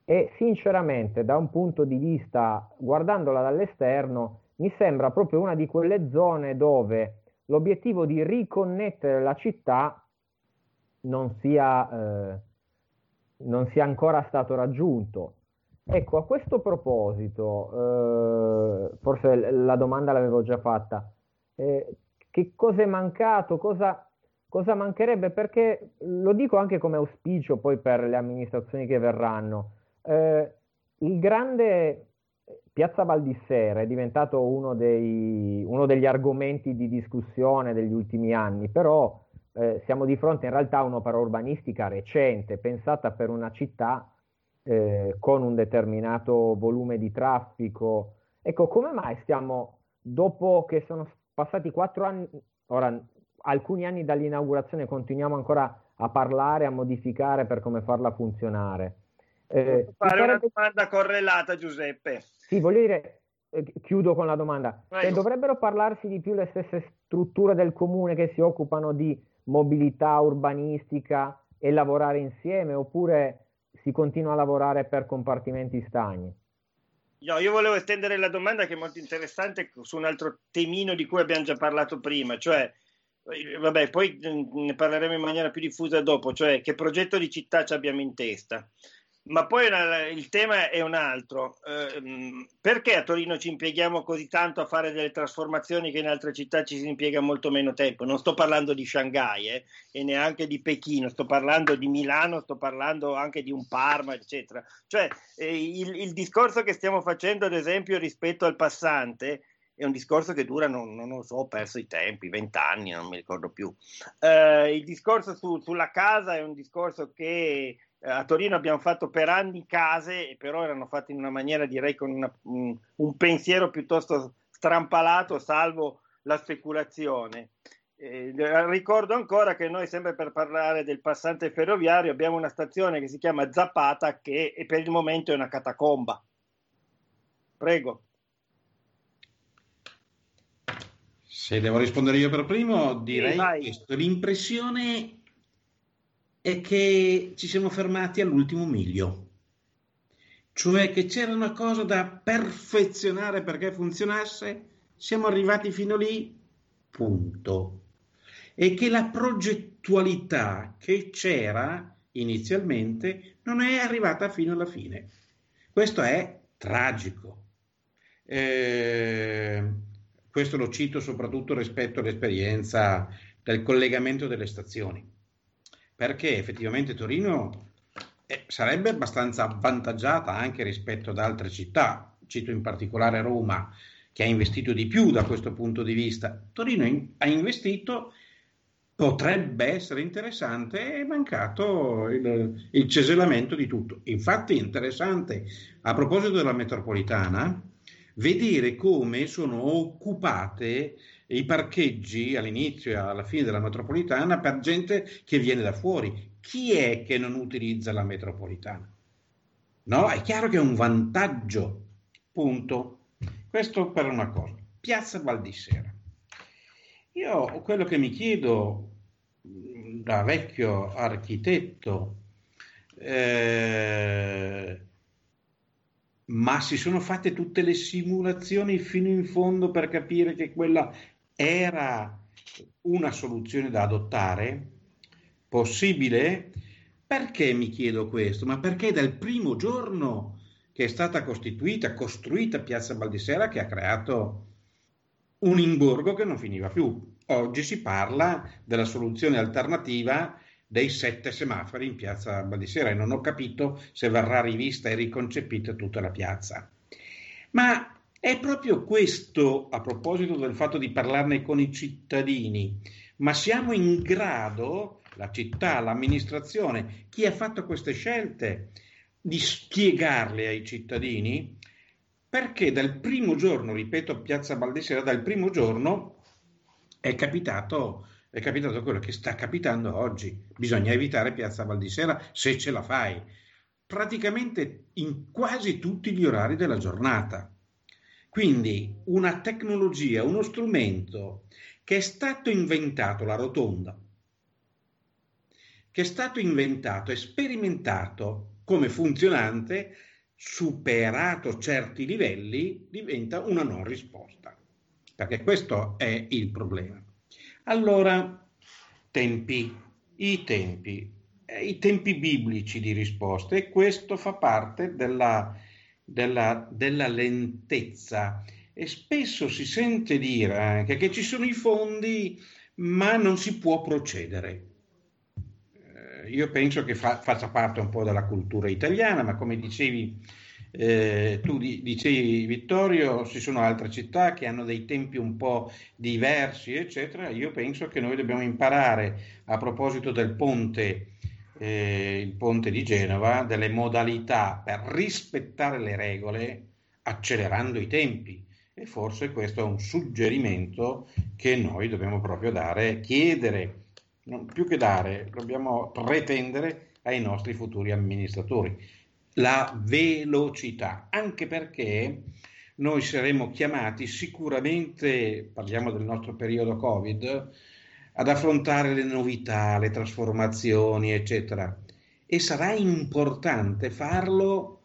B: e sinceramente da un punto di vista, guardandola dall'esterno, mi sembra proprio una di quelle zone dove l'obiettivo di riconnettere la città non sia, eh, non sia ancora stato raggiunto. Ecco, a questo proposito, eh, forse la domanda l'avevo già fatta, eh, che cosa è mancato, cosa, cosa mancherebbe? Perché lo dico anche come auspicio poi per le amministrazioni che verranno. Eh, il grande Piazza Valdissera è diventato uno, dei, uno, degli argomenti di discussione degli ultimi anni, però eh, siamo di fronte in realtà a un'opera urbanistica recente, pensata per una città eh, con un determinato volume di traffico. Ecco, come mai stiamo, dopo che sono passati quattro anni, ora alcuni anni dall'inaugurazione, continuiamo ancora a parlare, a modificare per come farla funzionare?
A: Eh, fare sarebbe... una domanda correlata, Giuseppe.
B: Sì, voglio dire, eh, chiudo con la domanda. Cioè, dovrebbero parlarsi di più le stesse strutture del comune che si occupano di mobilità urbanistica e lavorare insieme oppure si continua a lavorare per compartimenti stagni?
A: No, io volevo estendere la domanda che è molto interessante su un altro temino di cui abbiamo già parlato prima, cioè eh, vabbè, poi mm, ne parleremo in maniera più diffusa dopo, cioè che progetto di città ci abbiamo in testa. Ma poi il tema è un altro. Eh, perché a Torino ci impieghiamo così tanto a fare delle trasformazioni che in altre città ci si impiega molto meno tempo? Non sto parlando di Shanghai eh, e neanche di Pechino, sto parlando di Milano, sto parlando anche di un Parma, eccetera. Cioè, eh, il, il, discorso che stiamo facendo, ad esempio, rispetto al passante, è un discorso che dura, non, non lo so, ho perso i tempi, vent'anni, non mi ricordo più. Eh, il discorso su, sulla casa è un discorso che eh, a Torino abbiamo fatto per anni case, però erano fatte in una maniera direi con una, un, pensiero piuttosto strampalato, salvo la speculazione. Eh, ricordo ancora che noi, sempre per parlare del passante ferroviario, abbiamo una stazione che si chiama Zapata, che per il momento è una catacomba. Prego.
D: Se devo rispondere io per primo, direi sì, questo. L'impressione è che ci siamo fermati all'ultimo miglio, cioè che c'era una cosa da perfezionare perché funzionasse, siamo arrivati fino lì, punto. E che la progettualità che c'era inizialmente non è arrivata fino alla fine. Questo è tragico. Eh, questo lo cito soprattutto rispetto all'esperienza del collegamento delle stazioni perché effettivamente Torino eh, sarebbe abbastanza avvantaggiata anche rispetto ad altre città, cito in particolare Roma, che ha investito di più da questo punto di vista. Torino in, ha investito, potrebbe essere interessante, è mancato il, il cesellamento di tutto. Infatti interessante, a proposito della metropolitana, vedere come sono occupate i parcheggi all'inizio e alla fine della metropolitana per gente che viene da fuori. Chi è che non utilizza la metropolitana? No, è chiaro che è un vantaggio. Punto. Questo per una cosa. Piazza Valdissera. Io quello che mi chiedo da vecchio architetto eh, ma si sono fatte tutte le simulazioni fino in fondo per capire che quella era una soluzione da adottare? Possibile? Perché mi chiedo questo? Ma perché dal primo giorno che è stata costituita, costruita Piazza Baldissera che ha creato un ingorgo che non finiva più. Oggi si parla della soluzione alternativa dei sette semafori in piazza Baldissera e non ho capito se verrà rivista e riconcepita tutta la piazza. Ma è proprio questo, a proposito del fatto di parlarne con i cittadini, ma siamo in grado, la città, l'amministrazione, chi ha fatto queste scelte, di spiegarle ai cittadini? Perché dal primo giorno, ripeto, Piazza Baldissera, dal primo giorno è capitato è capitato quello che sta capitando oggi. Bisogna evitare Piazza Valdisera se ce la fai, praticamente in quasi tutti gli orari della giornata. Quindi una tecnologia, uno strumento che è stato inventato, la rotonda, che è stato inventato e sperimentato come funzionante, superato certi livelli, diventa una non risposta. Perché questo è il problema. Allora, tempi, i tempi, eh, i tempi biblici di risposta e questo fa parte della, della, della lentezza e spesso si sente dire anche che ci sono i fondi ma non si può procedere. Eh, io penso che fa, faccia parte un po' della cultura italiana, ma come dicevi eh, tu dicevi Vittorio, ci sono altre città che hanno dei tempi un po' diversi, eccetera. Io penso che noi dobbiamo imparare, a proposito del ponte, eh, il ponte di Genova, delle modalità per rispettare le regole accelerando i tempi. E forse questo è un suggerimento che noi dobbiamo proprio dare, chiedere, non più che dare, dobbiamo pretendere ai nostri futuri amministratori la velocità, anche perché noi saremo chiamati sicuramente, parliamo del nostro periodo Covid, ad affrontare le novità, le trasformazioni, eccetera. E sarà importante farlo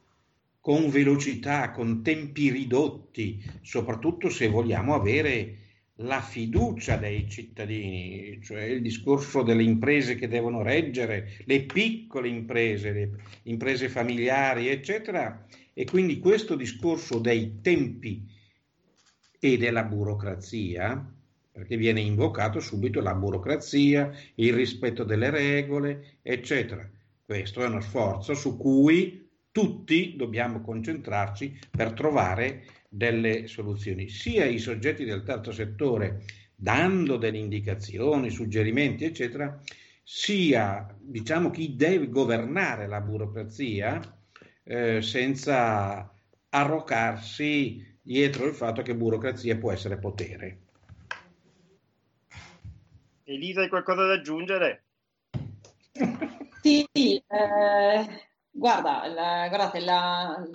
D: con velocità, con tempi ridotti, soprattutto se vogliamo avere la fiducia dei cittadini, cioè il discorso delle imprese che devono reggere, le piccole imprese, le imprese familiari, eccetera. E quindi questo discorso dei tempi e della burocrazia, perché viene invocato subito la burocrazia, il rispetto delle regole, eccetera. Questo è uno sforzo su cui tutti dobbiamo concentrarci per trovare delle soluzioni, sia i soggetti del terzo settore dando delle indicazioni, suggerimenti, eccetera, sia diciamo chi deve governare la burocrazia eh, senza arrocarsi dietro il fatto che burocrazia può essere potere.
A: Elisa, hai qualcosa da aggiungere?
C: Sì, eh, guarda, la, guardate, la,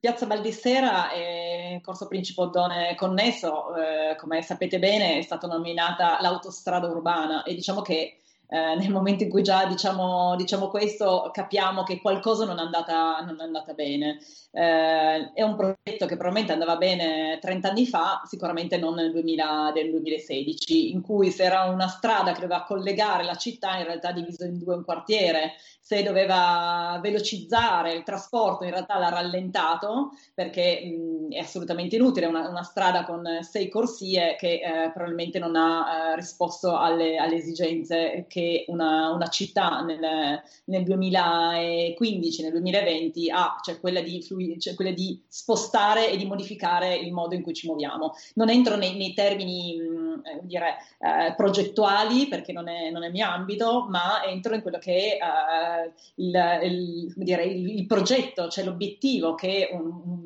C: Piazza Baldissera e Corso Principe Oddone connesso, eh, come sapete bene, è stata nominata l'autostrada urbana e diciamo che eh, nel momento in cui già diciamo, diciamo, questo capiamo che qualcosa non è andata, non è andata bene. Eh, è un progetto che probabilmente andava bene 30 anni fa, sicuramente non nel, 2000, nel 2016, in cui se era una strada che doveva collegare la città, in realtà diviso in due un quartiere, se doveva velocizzare il trasporto, in realtà l'ha rallentato perché mh, è assolutamente inutile una, una, strada con sei corsie che eh, probabilmente non ha eh, risposto alle, alle esigenze che una, una città nel, nel, 2015, nel 2020 ha, cioè quella di, cioè quella di, spostare e di modificare il modo in cui ci muoviamo. Non entro nei, nei termini eh, dire, eh, progettuali perché non è, non è, mio ambito, ma entro in quello che è eh, il, il, dire, il, il, progetto, cioè l'obiettivo che un,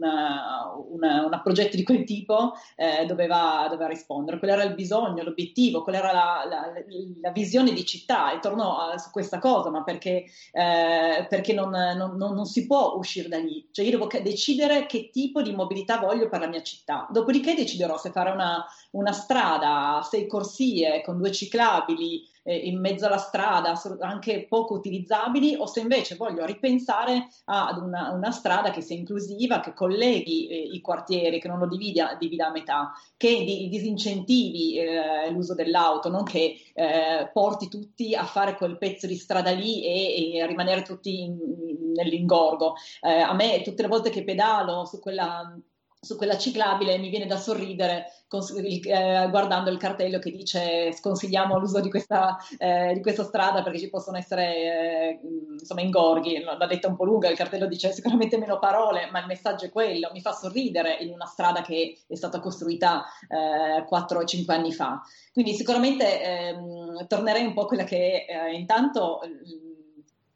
C: una, una progetto di quel tipo eh, doveva, doveva, rispondere. Qual era il bisogno, l'obiettivo, qual era la, la, la visione di città e torno a, su questa cosa, ma perché, eh, perché non, non, non, non, si può uscire da lì. Cioè io devo decidere che tipo di mobilità voglio per la mia città. Dopodiché deciderò se fare una, una strada sei corsie con due ciclabili eh, in mezzo alla strada, anche poco utilizzabili, o se invece voglio ripensare ad una, una strada che sia inclusiva, che colleghi eh, i quartieri, che non lo divida, divida a metà, che di, disincentivi eh, l'uso dell'auto, non che eh, porti tutti a fare quel pezzo di strada lì e, e rimanere tutti in, in, nell'ingorgo. Eh, a me tutte le volte che pedalo su quella su quella ciclabile mi viene da sorridere cons- il, eh, guardando il cartello che dice sconsigliamo l'uso di questa, eh, di questa strada perché ci possono essere eh, insomma ingorghi, l'ha detta un po' lunga, il cartello dice sicuramente meno parole, ma il messaggio è quello, mi fa sorridere in una strada che è stata costruita eh, 4 o 5 anni fa. Quindi sicuramente ehm, tornerei un po' a quella che eh, intanto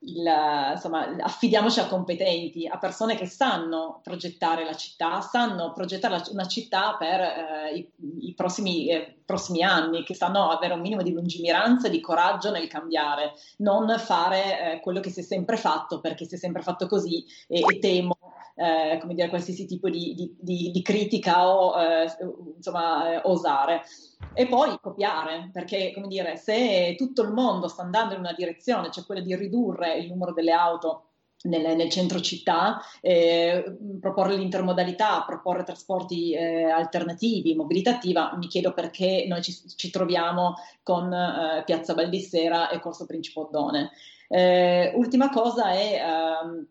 C: il, insomma, affidiamoci a competenti, a persone che sanno progettare la città, sanno progettare una città per eh, i, i prossimi, eh, prossimi, anni, che sanno avere un minimo di lungimiranza e di coraggio nel cambiare, non fare eh, quello che si è sempre fatto perché si è sempre fatto così e, e temo eh, come dire, qualsiasi tipo di, di, di, di critica o eh, insomma, eh, osare. E poi copiare, perché come dire, se tutto il mondo sta andando in una direzione, cioè quella di ridurre il numero delle auto nel, nel, centro città, eh, proporre l'intermodalità, proporre trasporti eh, alternativi, mobilità attiva, mi chiedo perché noi ci, ci troviamo con eh, Piazza Baldissera e Corso Principe Oddone. Eh, ultima cosa è ehm,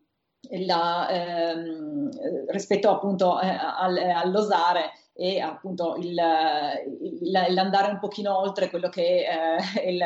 C: la, ehm, rispetto appunto eh, al, all'osare e appunto il, il, l'andare un pochino oltre quello che è *laughs* il,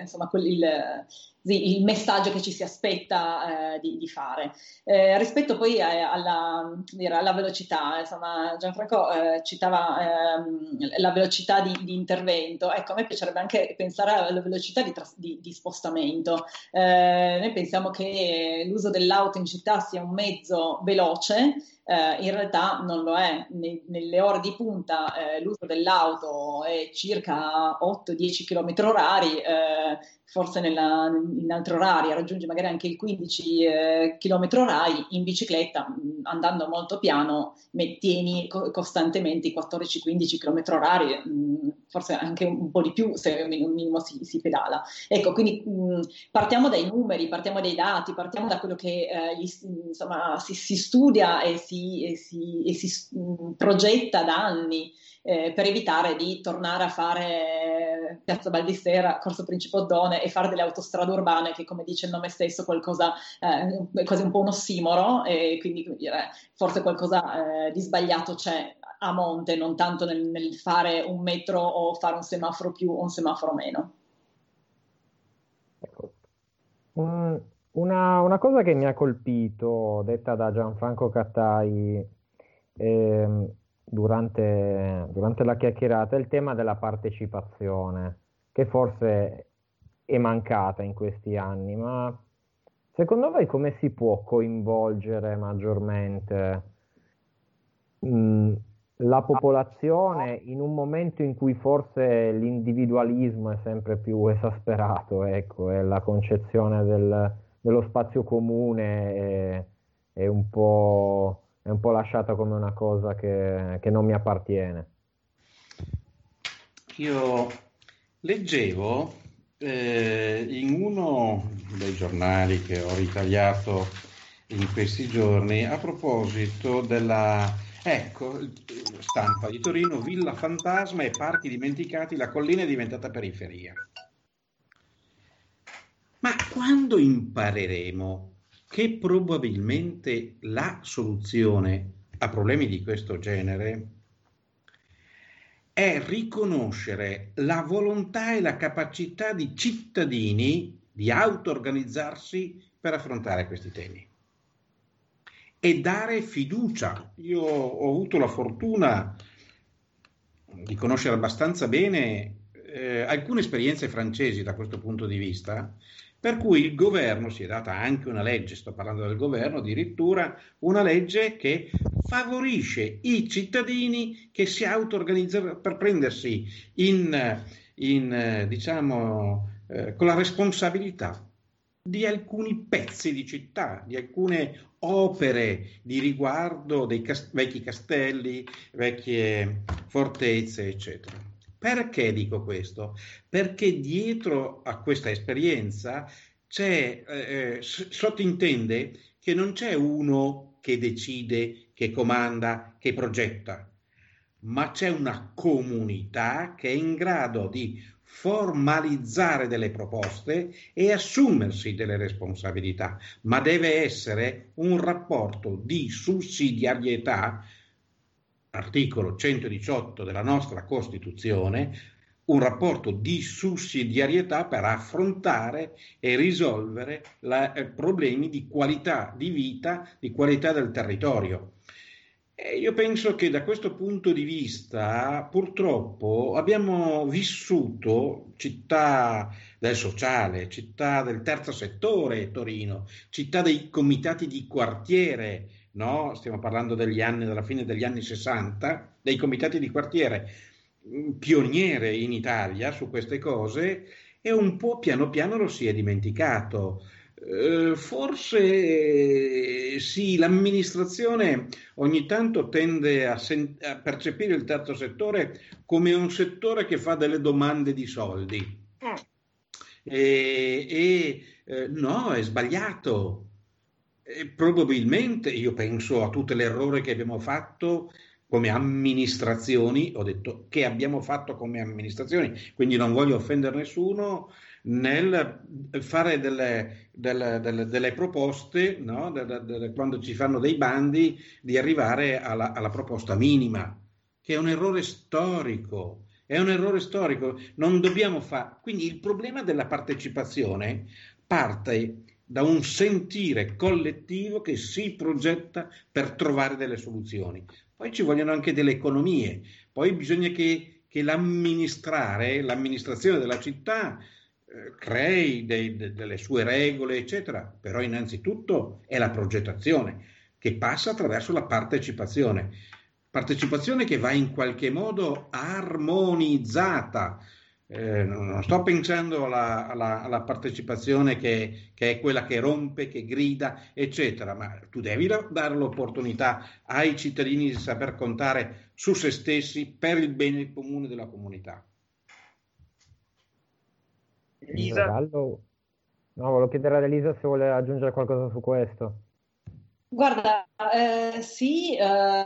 C: insomma, quel, il, il messaggio che ci si aspetta eh, di, di, fare. Eh, rispetto poi a, alla, dire, alla, velocità, insomma, Gianfranco eh, citava ehm, la velocità di, di, intervento, ecco, a me piacerebbe anche pensare alla velocità di, tras- di spostamento. Eh, noi pensiamo che l'uso dell'auto in città sia un mezzo veloce, eh, in realtà non lo è. Ne, nelle ore di punta eh, l'uso dell'auto è circa 8-10 km orari, eh, forse nella, in altri orari raggiunge magari anche il 15 eh, km orari, in bicicletta andando molto piano tieni co- costantemente i 14-15 km orari, mh, forse anche un po' di più se un minimo si, si pedala. Ecco, quindi mh, partiamo dai numeri, partiamo dai dati, partiamo da quello che eh, gli, insomma, si, si, studia e si, e si, e si mh, progetta da anni eh, per evitare di tornare a fare Piazza Baldissera, Corso Principe Oddone e fare delle autostrade urbane che, come dice il nome stesso, qualcosa, eh, quasi un po' un ossimoro e quindi dire, forse qualcosa eh, di sbagliato c'è a monte, non tanto nel, nel fare un metro o fare un semaforo più o un semaforo meno.
B: Ecco. Um, una, una, cosa che mi ha colpito, detta da Gianfranco Cattai, eh, durante, durante la chiacchierata il tema della partecipazione, che forse è mancata in questi anni, ma secondo voi come si può coinvolgere maggiormente mh, la popolazione in un momento in cui forse l'individualismo è sempre più esasperato, ecco, e la concezione del, dello spazio comune è, è un po' è un po' lasciata come una cosa che, che non mi appartiene.
D: Io leggevo eh, in uno dei giornali che ho ritagliato in questi giorni a proposito della ecco, stampa di Torino, Villa Fantasma e parchi dimenticati, la collina è diventata periferia. Ma quando impareremo che probabilmente la soluzione a problemi di questo genere è riconoscere la volontà e la capacità di cittadini di auto-organizzarsi per affrontare questi temi e dare fiducia. Io ho avuto la fortuna di conoscere abbastanza bene eh, alcune esperienze francesi da questo punto di vista, per cui il governo si è data anche una legge, sto parlando del governo, addirittura una legge che favorisce i cittadini che si auto-organizzano per prendersi in, in diciamo, eh, con la responsabilità di alcuni pezzi di città, di alcune opere di riguardo dei cast- vecchi castelli, vecchie fortezze, eccetera. Perché dico questo? Perché dietro a questa esperienza c'è, eh, eh sottintende che non c'è uno che decide, che comanda, che progetta, ma c'è una comunità che è in grado di formalizzare delle proposte e assumersi delle responsabilità, ma deve essere un rapporto di sussidiarietà articolo 118 della nostra Costituzione, un rapporto di sussidiarietà per affrontare e risolvere la, eh, problemi di qualità di vita, di qualità del territorio. E io penso che da questo punto di vista, purtroppo, abbiamo vissuto città del sociale, città del terzo settore, Torino, città dei comitati di quartiere, no? stiamo parlando degli anni, della fine degli anni 60, dei comitati di quartiere mm, pioniere in Italia su queste cose e un po' piano piano lo si è dimenticato. Eh, forse sì, l'amministrazione ogni tanto tende a, sen- a, percepire il terzo settore come un settore che fa delle domande di soldi. Eh. E, e eh, no, è sbagliato. Probabilmente io penso a tutto l'errore che abbiamo fatto come amministrazioni, ho detto che abbiamo fatto come amministrazioni, quindi non voglio offendere nessuno nel fare delle, delle, delle, delle proposte, no? de, quando ci fanno dei bandi, di arrivare alla, alla proposta minima, che è un errore storico. È un errore storico, non dobbiamo fare. Quindi il problema della partecipazione parte da un sentire collettivo che si progetta per trovare delle soluzioni. Poi ci vogliono anche delle economie, poi bisogna che, che l'amministrare, l'amministrazione della città eh, crei dei, de, delle sue regole, eccetera, però innanzitutto è la progettazione che passa attraverso la partecipazione. Partecipazione che va in qualche modo armonizzata, eh, non sto pensando alla, alla, alla partecipazione che, che, è quella che rompe, che grida, eccetera, ma tu devi dare l'opportunità ai cittadini di saper contare su se stessi per il bene comune della comunità.
B: Elisa? No, volevo chiedere ad Elisa se vuole aggiungere qualcosa su questo.
C: Guarda, eh, sì, eh,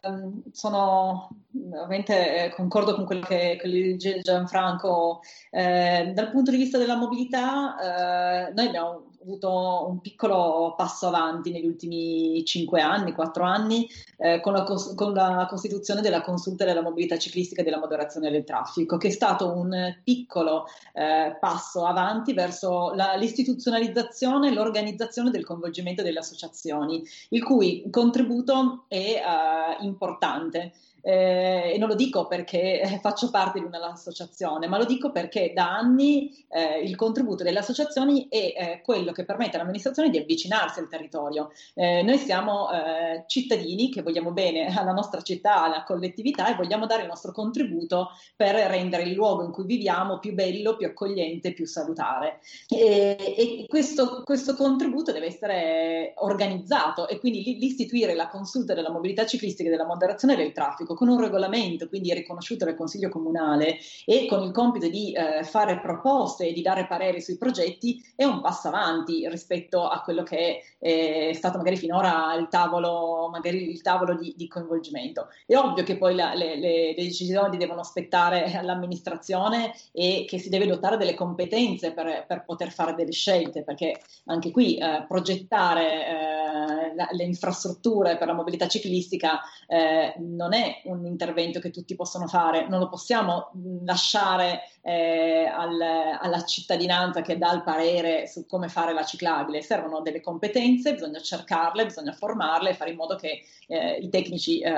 C: sono ovviamente eh, concordo con quello che, dice Gianfranco. Eh, dal punto di vista della mobilità, eh, noi abbiamo avuto un piccolo passo avanti negli ultimi 5 anni, 4 anni, eh, con, la, con, la, costituzione della consulta della mobilità ciclistica e della moderazione del traffico, che è stato un piccolo eh, passo avanti verso la, l'istituzionalizzazione e l'organizzazione del coinvolgimento delle associazioni, il cui contributo è eh, importante. Eh, e non lo dico perché eh, faccio parte di un'associazione, ma lo dico perché da anni eh, il contributo delle associazioni è eh, quello che permette all'amministrazione di avvicinarsi al territorio. Eh, noi siamo eh, cittadini che vogliamo bene alla nostra città, alla collettività e vogliamo dare il nostro contributo per rendere il luogo in cui viviamo più bello, più accogliente, più salutare. E, e questo, questo, contributo deve essere organizzato e quindi l'istituire la consulta della mobilità ciclistica e della moderazione del traffico con un regolamento, quindi riconosciuto dal Consiglio Comunale e con il compito di eh, fare proposte e di dare pareri sui progetti, è un passo avanti rispetto a quello che è, è stato magari finora il tavolo, il tavolo di, di coinvolgimento. È ovvio che poi la, le, le, le, decisioni devono aspettare all'amministrazione e che si deve dotare delle competenze per, per poter fare delle scelte, perché anche qui eh, progettare eh, la, le infrastrutture per la mobilità ciclistica eh, non è un intervento che tutti possono fare, non lo possiamo lasciare eh, al, alla cittadinanza che dà il parere su come fare la ciclabile, servono delle competenze, bisogna cercarle, bisogna formarle fare in modo che eh, i tecnici eh,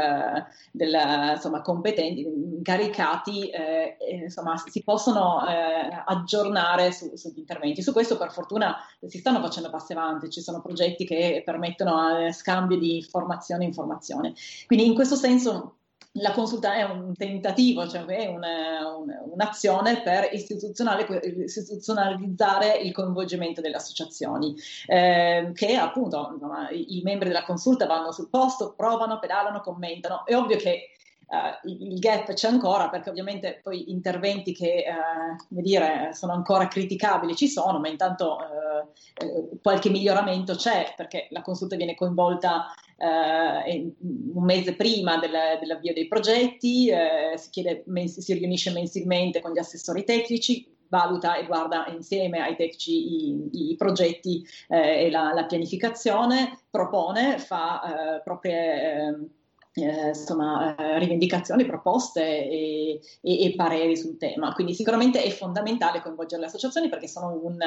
C: del, insomma, competenti, incaricati, eh, insomma, si possano eh, aggiornare su, sugli interventi. Su questo per fortuna si stanno facendo passi avanti, ci sono progetti che permettono scambio di informazione e informazione. Quindi in questo senso la consulta è un tentativo, cioè è una, un, un'azione per istituzionalizzare il coinvolgimento delle associazioni, eh, che appunto insomma, i, i, membri della consulta vanno sul posto, provano, pedalano, commentano. È ovvio che uh, il gap c'è ancora perché ovviamente poi interventi che uh, come dire, sono ancora criticabili ci sono, ma intanto uh, qualche miglioramento c'è perché la consulta viene coinvolta un mese prima del, dell'avvio dei progetti, si, chiede, si riunisce mensilmente con gli assessori tecnici, valuta e guarda insieme ai tecnici i, i progetti e la, la, pianificazione, propone, fa proprie ehm, eh, insomma, eh, rivendicazioni, proposte e, e, e, pareri sul tema. Quindi sicuramente è fondamentale coinvolgere le associazioni perché sono un,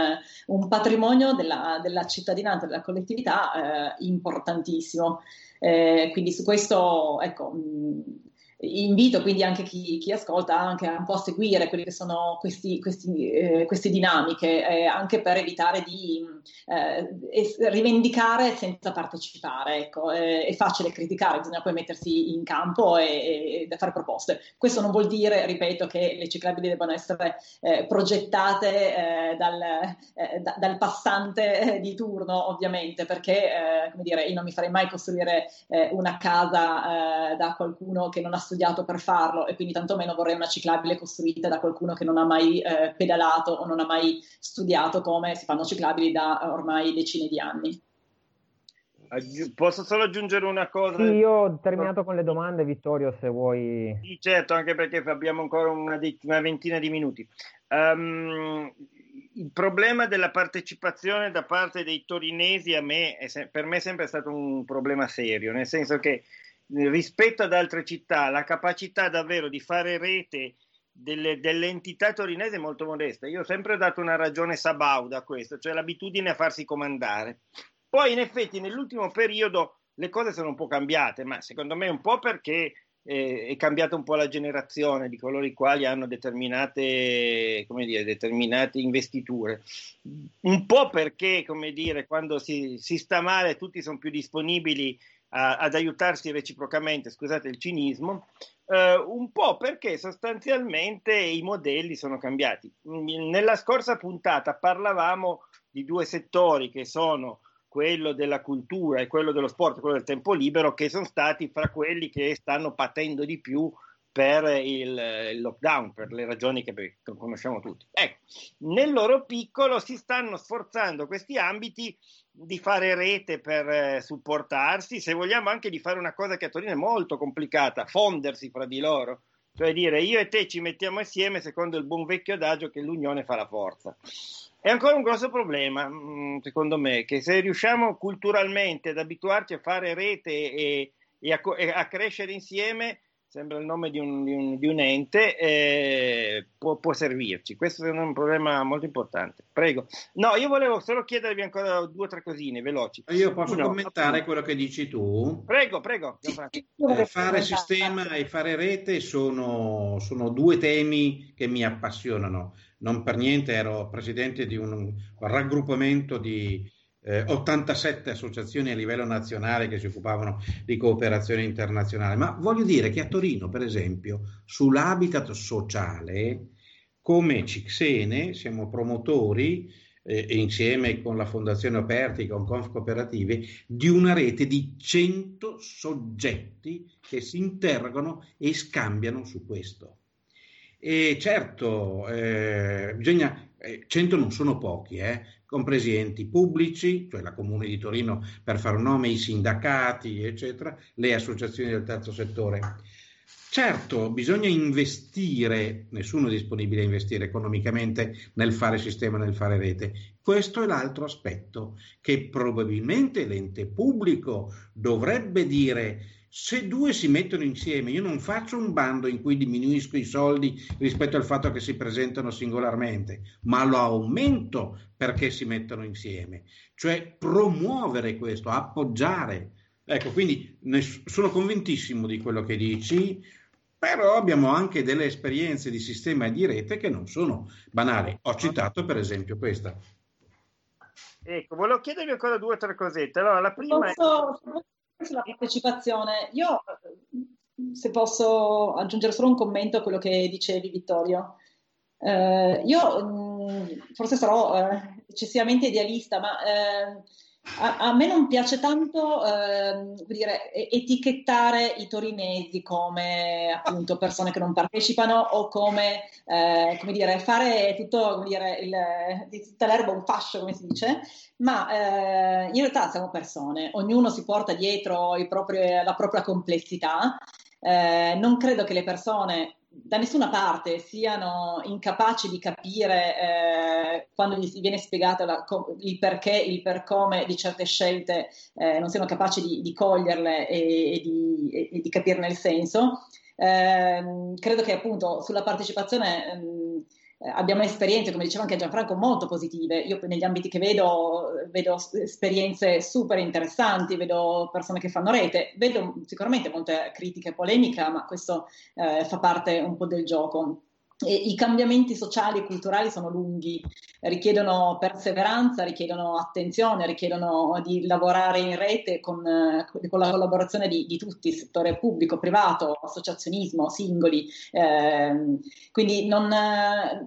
C: un patrimonio della, della, cittadinanza, della collettività eh, importantissimo. Eh, quindi su questo, ecco, mh, invito quindi anche chi, chi, ascolta anche un po' a seguire quelle che sono questi, questi, eh, queste dinamiche, eh, anche per evitare di eh, rivendicare senza partecipare. Ecco. è facile criticare, bisogna poi mettersi in campo e, e, fare proposte. Questo non vuol dire, ripeto, che le ciclabili debbano essere eh, progettate eh, dal, eh, da, dal, passante di turno, ovviamente, perché come dire, io non mi farei mai costruire una casa da qualcuno che non ha studiato per farlo e quindi tantomeno vorrei una ciclabile costruita da qualcuno che non ha mai eh, pedalato o non ha mai studiato come si fanno ciclabili da eh, ormai decine di anni.
A: Posso solo aggiungere una cosa?
B: Sì, io ho terminato con le domande, Vittorio, se vuoi.
A: Sì, certo, anche perché abbiamo ancora una, una ventina di minuti. Um, il problema della partecipazione da parte dei torinesi a me, è, per me è sempre stato un problema serio, nel senso che rispetto ad altre città, la capacità davvero di fare rete delle, delle, entità torinesi è molto modesta. Io ho sempre dato una ragione sabauda a questo, cioè l'abitudine a farsi comandare. Poi, in effetti, nell'ultimo periodo le cose sono un po' cambiate, ma secondo me un po' perché eh, è cambiata un po' la generazione di coloro i quali hanno determinate, dire, determinate investiture. Un po' perché, come dire, quando si, si sta male tutti sono più disponibili a, ad aiutarsi reciprocamente, scusate il cinismo, eh, un po' perché sostanzialmente i modelli sono cambiati. Nella scorsa puntata parlavamo di due settori che sono quello della cultura e quello dello sport, quello del tempo libero, che sono stati fra quelli che stanno patendo di più per il, lockdown, per le ragioni che conosciamo tutti. Ecco, nel loro piccolo si stanno sforzando questi ambiti di fare rete per eh, supportarsi, se vogliamo anche di fare una cosa che a Torino è molto complicata, fondersi fra di loro, cioè dire io e te ci mettiamo insieme secondo il buon vecchio adagio che l'unione fa la forza. È ancora un grosso problema, mm, secondo me, che se riusciamo culturalmente ad abituarci a fare rete e, e, a, e a crescere insieme, sembra il nome di un, di un, di un ente, eh, può, può, servirci. Questo è un problema molto importante. Prego. No, io volevo solo chiedervi ancora due o tre cosine veloci.
D: Io posso no, commentare quello che dici tu?
A: Prego, prego.
D: Eh, fare sistema e fare rete sono, sono due temi che mi appassionano. Non per niente ero presidente di un raggruppamento di eh, 87 associazioni a livello nazionale che si occupavano di cooperazione internazionale, ma voglio dire che a Torino, per esempio, sull'habitat sociale, come Cixene, siamo promotori eh, insieme con la Fondazione Aperti, con Conf Cooperative, di una rete di 100 soggetti che si interrogano e scambiano su questo. E certo, eh, bisogna, eh, 100 non sono pochi, eh, compresi enti pubblici, cioè la Comune di Torino per fare un nome, i sindacati, eccetera, le associazioni del terzo settore. Certo, bisogna investire, nessuno è disponibile a investire economicamente nel fare sistema, nel fare rete. Questo è l'altro aspetto che probabilmente l'ente pubblico dovrebbe dire se due si mettono insieme, io non faccio un bando in cui diminuisco i soldi rispetto al fatto che si presentano singolarmente, ma lo aumento perché si mettono insieme, cioè promuovere questo, appoggiare. Ecco, quindi sono convintissimo di quello che dici, però abbiamo anche delle esperienze di sistema e di rete che non sono banali. Ho citato per esempio questa.
A: Ecco, volevo chiedervi ancora due o tre cosette. Allora, la prima
C: Posso... è sulla partecipazione, io se posso aggiungere solo un commento a quello che dicevi Vittorio. Eh, io mh, forse sarò eh, eccessivamente idealista, ma eh, A, a, me non piace tanto eh, dire, etichettare i torinesi come appunto persone che non partecipano o come, eh, come dire, fare tutto, come dire, il, di tutta l'erba un fascio, come si dice, ma eh, in realtà siamo persone, ognuno si porta dietro propri, la propria complessità. Eh, non credo che le persone da nessuna parte siano incapaci di capire eh, quando gli viene spiegato la, il perché, il per come di certe scelte, eh, non siano capaci di, di coglierle e, e, di, e, di, capirne il senso. Eh, credo che appunto sulla partecipazione ehm, eh, abbiamo esperienze, come diceva anche Gianfranco, molto positive. Io negli ambiti che vedo, vedo esperienze super interessanti, vedo persone che fanno rete, vedo sicuramente molte critiche e polemica, ma questo eh, fa parte un po' del gioco. E I cambiamenti sociali e culturali sono lunghi, richiedono perseveranza, richiedono attenzione, richiedono di lavorare in rete con, con la collaborazione di, di, tutti, settore pubblico, privato, associazionismo, singoli. Eh, quindi non,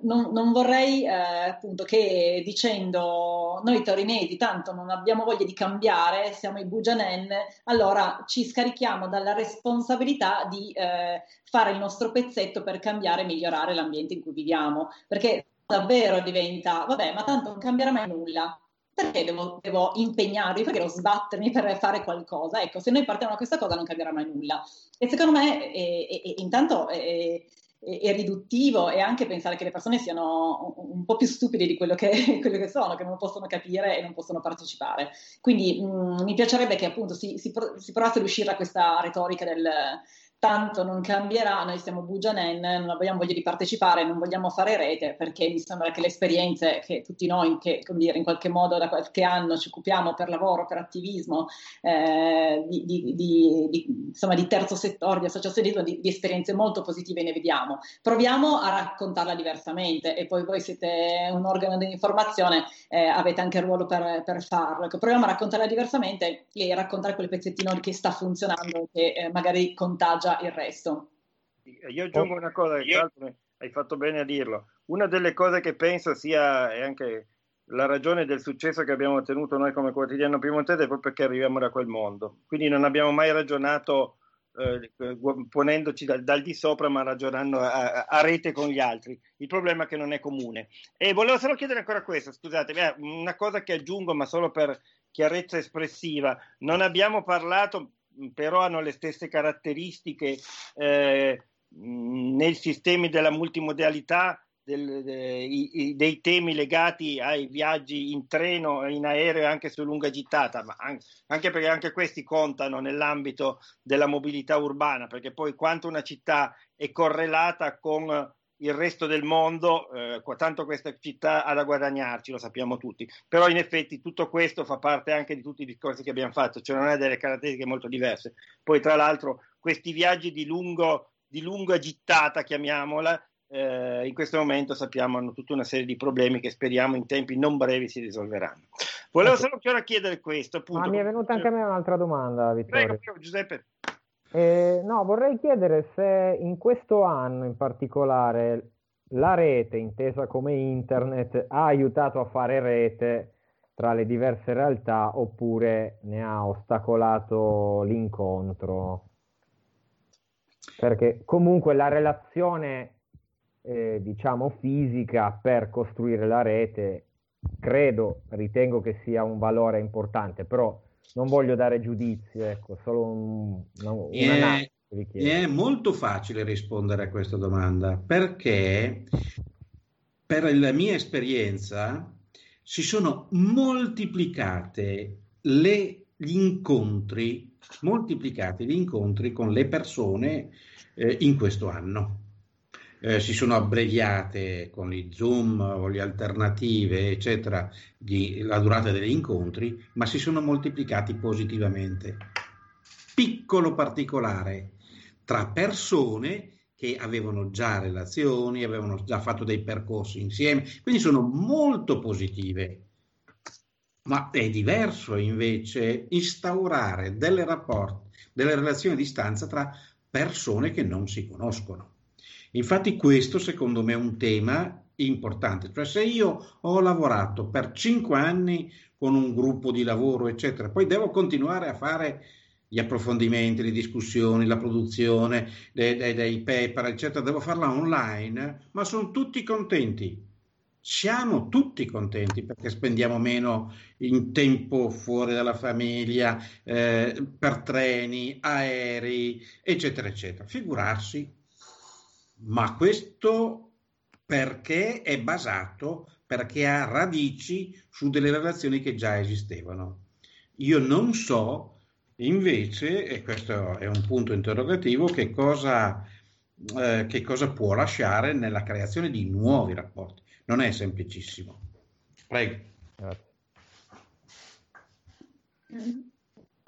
C: non, non vorrei eh, appunto che dicendo noi torinesi tanto non abbiamo voglia di cambiare, siamo i Bugianen, allora ci scarichiamo dalla responsabilità di eh, fare il nostro pezzetto per cambiare e migliorare l'ambiente in cui viviamo, perché davvero diventa, vabbè, ma tanto non cambierà mai nulla. Perché devo, devo impegnarmi, perché devo sbattermi per fare qualcosa? Ecco, se noi partiamo da questa cosa non cambierà mai nulla. E secondo me, e, e, intanto, è, è, riduttivo e anche pensare che le persone siano un, po' più stupide di quello che, *laughs* quello che, sono, che non possono capire e non possono partecipare. Quindi mh, mm, mi piacerebbe che appunto si, si, si provasse ad uscire da questa retorica del tanto non cambierà, noi siamo Bugianen, non abbiamo voglia di partecipare, non vogliamo fare rete perché mi sembra che le esperienze che tutti noi che dire, in qualche modo da qualche anno ci occupiamo per lavoro, per attivismo, eh, di, di, di, insomma, di, terzo settore, di associazionismo, di, esperienze molto positive ne vediamo. Proviamo a raccontarla diversamente e poi voi siete un organo di informazione, eh, avete anche il ruolo per, per farlo. Ecco, proviamo a raccontarla diversamente e raccontare quel pezzettino che sta funzionando che eh, magari contagia già il resto.
A: Io aggiungo una cosa, che l'altro hai fatto bene a dirlo. Una delle cose che penso sia e anche la ragione del successo che abbiamo ottenuto noi come quotidiano piemontese è proprio perché arriviamo da quel mondo. Quindi non abbiamo mai ragionato eh, ponendoci dal, dal, di sopra, ma ragionando a, a, rete con gli altri. Il problema è che non è comune. E volevo solo chiedere ancora questo, scusate, una cosa che aggiungo, ma solo per chiarezza espressiva. Non abbiamo parlato, però hanno le stesse caratteristiche eh, nel sistema della multimodalità del, de, i, dei temi legati ai viaggi in treno, in aereo e anche su lunga gittata, ma anche perché anche questi contano nell'ambito della mobilità urbana, perché poi quanto una città è correlata con il resto del mondo, eh, tanto questa città ha da guadagnarci, lo sappiamo tutti. Però in effetti tutto questo fa parte anche di tutti i discorsi che abbiamo fatto, cioè non ha delle caratteristiche molto diverse. Poi tra l'altro questi viaggi di, lungo, di lunga gittata, chiamiamola, eh, in questo momento sappiamo hanno tutta una serie di problemi che speriamo in tempi non brevi si risolveranno. Volevo solo ancora chiedere questo. Appunto,
B: Ma mi è venuta anche a me un'altra domanda, Vittorio.
A: Prego, prego Giuseppe.
B: Eh, no, vorrei chiedere se in questo anno in particolare la rete, intesa come internet, ha aiutato a fare rete tra le diverse realtà oppure ne ha ostacolato l'incontro. Perché comunque la relazione, eh, diciamo, fisica per costruire la rete, credo, ritengo che sia un valore importante, però non voglio dare giudizi, ecco, solo un, una,
D: è, è molto facile rispondere a questa domanda perché per la mia esperienza si sono moltiplicate le, gli incontri, moltiplicati gli incontri con le persone eh, in questo anno eh, si sono abbreviate con i Zoom o le alternative, eccetera, di, la durata degli incontri, ma si sono moltiplicati positivamente. Piccolo particolare tra persone che avevano già relazioni, avevano già fatto dei percorsi insieme, quindi sono molto positive. Ma è diverso invece instaurare delle rapporti, delle relazioni a distanza tra persone che non si conoscono. Infatti questo secondo me è un tema importante, cioè se io ho lavorato per cinque anni con un gruppo di lavoro, eccetera, poi devo continuare a fare gli approfondimenti, le discussioni, la produzione dei, dei, dei paper, eccetera, devo farla online, ma sono tutti contenti. Siamo tutti contenti perché spendiamo meno in tempo fuori dalla famiglia, eh, per treni, aerei, eccetera, eccetera. Figurarsi, ma questo perché è basato, perché ha radici su delle relazioni che già esistevano. Io non so invece, e questo è un punto interrogativo, che cosa, eh, che cosa può lasciare nella creazione di nuovi rapporti. Non è semplicissimo. Prego. Grazie.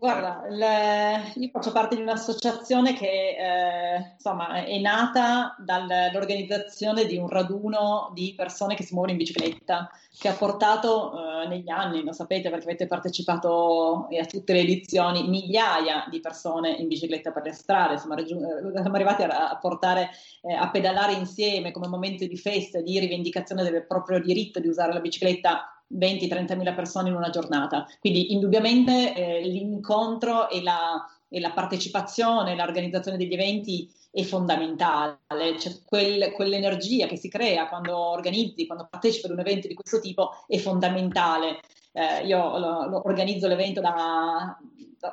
C: Guarda, le, io faccio parte di un'associazione che eh, insomma, è nata dall'organizzazione di un raduno di persone che si muovono in bicicletta, che ha portato eh, negli anni, lo sapete perché avete partecipato a tutte le edizioni, migliaia di persone in bicicletta per le strade. Insomma, raggiung- eh, siamo arrivati a, portare eh, a pedalare insieme come momento di festa, di rivendicazione del proprio diritto di usare la bicicletta 20-30 mila persone in una giornata. Quindi indubbiamente eh, l'incontro e la, e la, partecipazione, l'organizzazione degli eventi è fondamentale, cioè quel, quell'energia che si crea quando organizzi, quando partecipi ad un evento di questo tipo è fondamentale. Eh, io lo, lo organizzo l'evento da,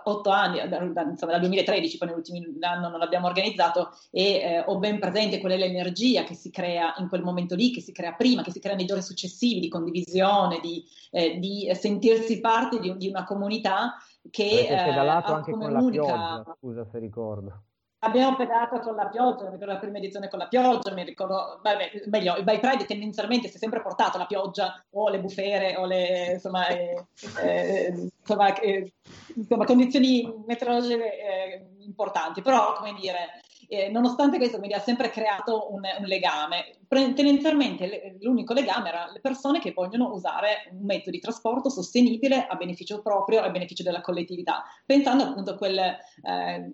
C: otto anni, da, da, insomma, dal 2013, poi nell'ultimo anno non l'abbiamo organizzato e eh, ho ben presente qual è l'energia che si crea in quel momento lì, che si crea prima, che si crea nei giorni successivi, di condivisione, di, eh, di sentirsi parte di, di, una comunità che...
B: Pedalato eh, anche con la pioggia, scusa se ricordo.
C: Abbiamo pedalato con la pioggia, mi ricordo la prima edizione con la pioggia, mi ricordo, beh, meglio, il Bike Pride tendenzialmente si è sempre portato la pioggia o le bufere o le, insomma, eh, eh, insomma, eh, insomma condizioni meteorologiche eh, importanti, però, come dire, eh, nonostante questo, quindi ha sempre creato un, un legame. Tendenzialmente l'unico legame era le persone che vogliono usare un mezzo di trasporto sostenibile a beneficio proprio e a beneficio della collettività, pensando appunto a quel eh,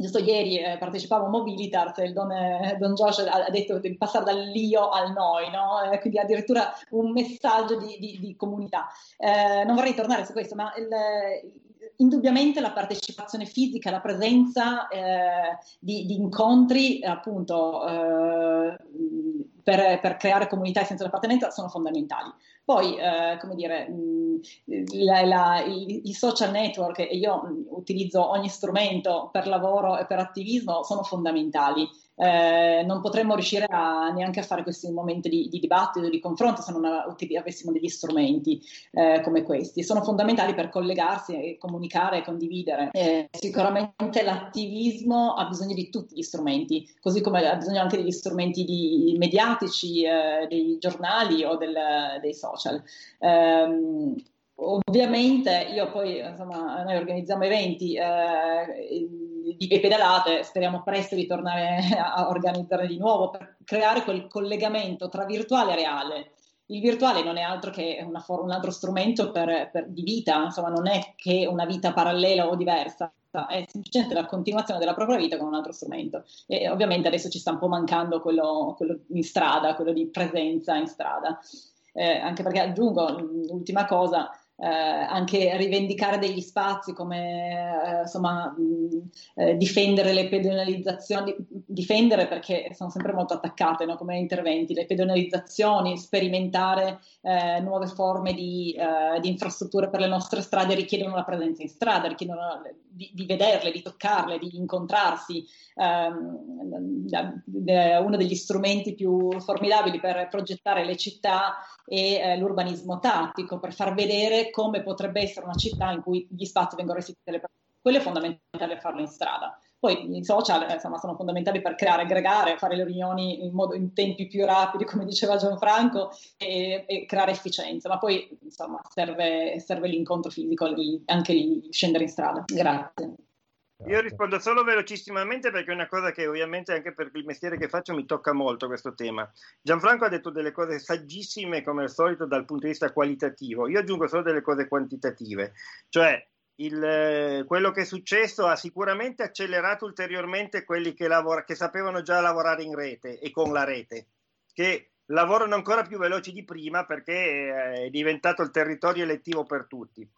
C: Giusto ieri eh, partecipavo a Mobilitart e il don, eh, don Josh ha, ha, detto di passare dall'io al noi, no? eh, quindi addirittura un messaggio di, di, di comunità. Eh, non vorrei tornare su questo, ma il, indubbiamente la partecipazione fisica, la presenza eh, di, di, incontri appunto eh, per, per, creare comunità e senso di appartenenza sono fondamentali. Poi, eh, come dire, mh, la, la, i, i, social network, e io utilizzo ogni strumento per lavoro e per attivismo, sono fondamentali eh, non potremmo riuscire a, neanche a fare questi momenti di, di dibattito, di confronto se non avessimo degli strumenti eh, come questi. Sono fondamentali per collegarsi comunicare e condividere. Eh, sicuramente l'attivismo ha bisogno di tutti gli strumenti, così come ha bisogno anche degli strumenti di, mediatici, eh, dei giornali o del, dei social. Ovviamente io poi, insomma, noi organizziamo eventi eh, di pedalate, speriamo presto di tornare *laughs* a organizzare di nuovo per creare quel collegamento tra virtuale e reale. Il virtuale non è altro che for- un altro strumento per, per, di vita, insomma non è che una vita parallela o diversa, è semplicemente la continuazione della propria vita con un altro strumento. E ovviamente adesso ci sta un po' mancando quello, quello in strada, quello di presenza in strada. Eh, anche perché aggiungo l'ultima cosa, eh, anche rivendicare degli spazi come eh, insomma mh, eh, difendere le pedonalizzazioni, difendere perché sono sempre molto attaccate no, come interventi, le pedonalizzazioni, sperimentare eh, nuove forme di, eh, di, infrastrutture per le nostre strade richiedono la presenza in strada, richiedono di, di vederle, di toccarle, di incontrarsi. Um, uno degli strumenti più formidabili per progettare le città e eh, l'urbanismo tattico, per far vedere come potrebbe essere una città in cui gli spazi vengono restituiti alle persone. Quello è fondamentale farlo in strada. Poi i social insomma, sono fondamentali per creare, aggregare, fare le riunioni in, modo, in tempi più rapidi, come diceva Gianfranco, e, e creare efficienza. Ma poi insomma, serve, serve l'incontro fisico, anche lì, scendere in strada. Grazie.
A: Io rispondo solo velocissimamente perché è una cosa che ovviamente anche per il mestiere che faccio mi tocca molto questo tema. Gianfranco ha detto delle cose saggissime come al solito dal punto di vista qualitativo, io aggiungo solo delle cose quantitative, cioè il, quello che è successo ha sicuramente accelerato ulteriormente quelli che, lavora, che sapevano già lavorare in rete e con la rete, che lavorano ancora più veloci di prima perché è diventato il territorio elettivo per tutti.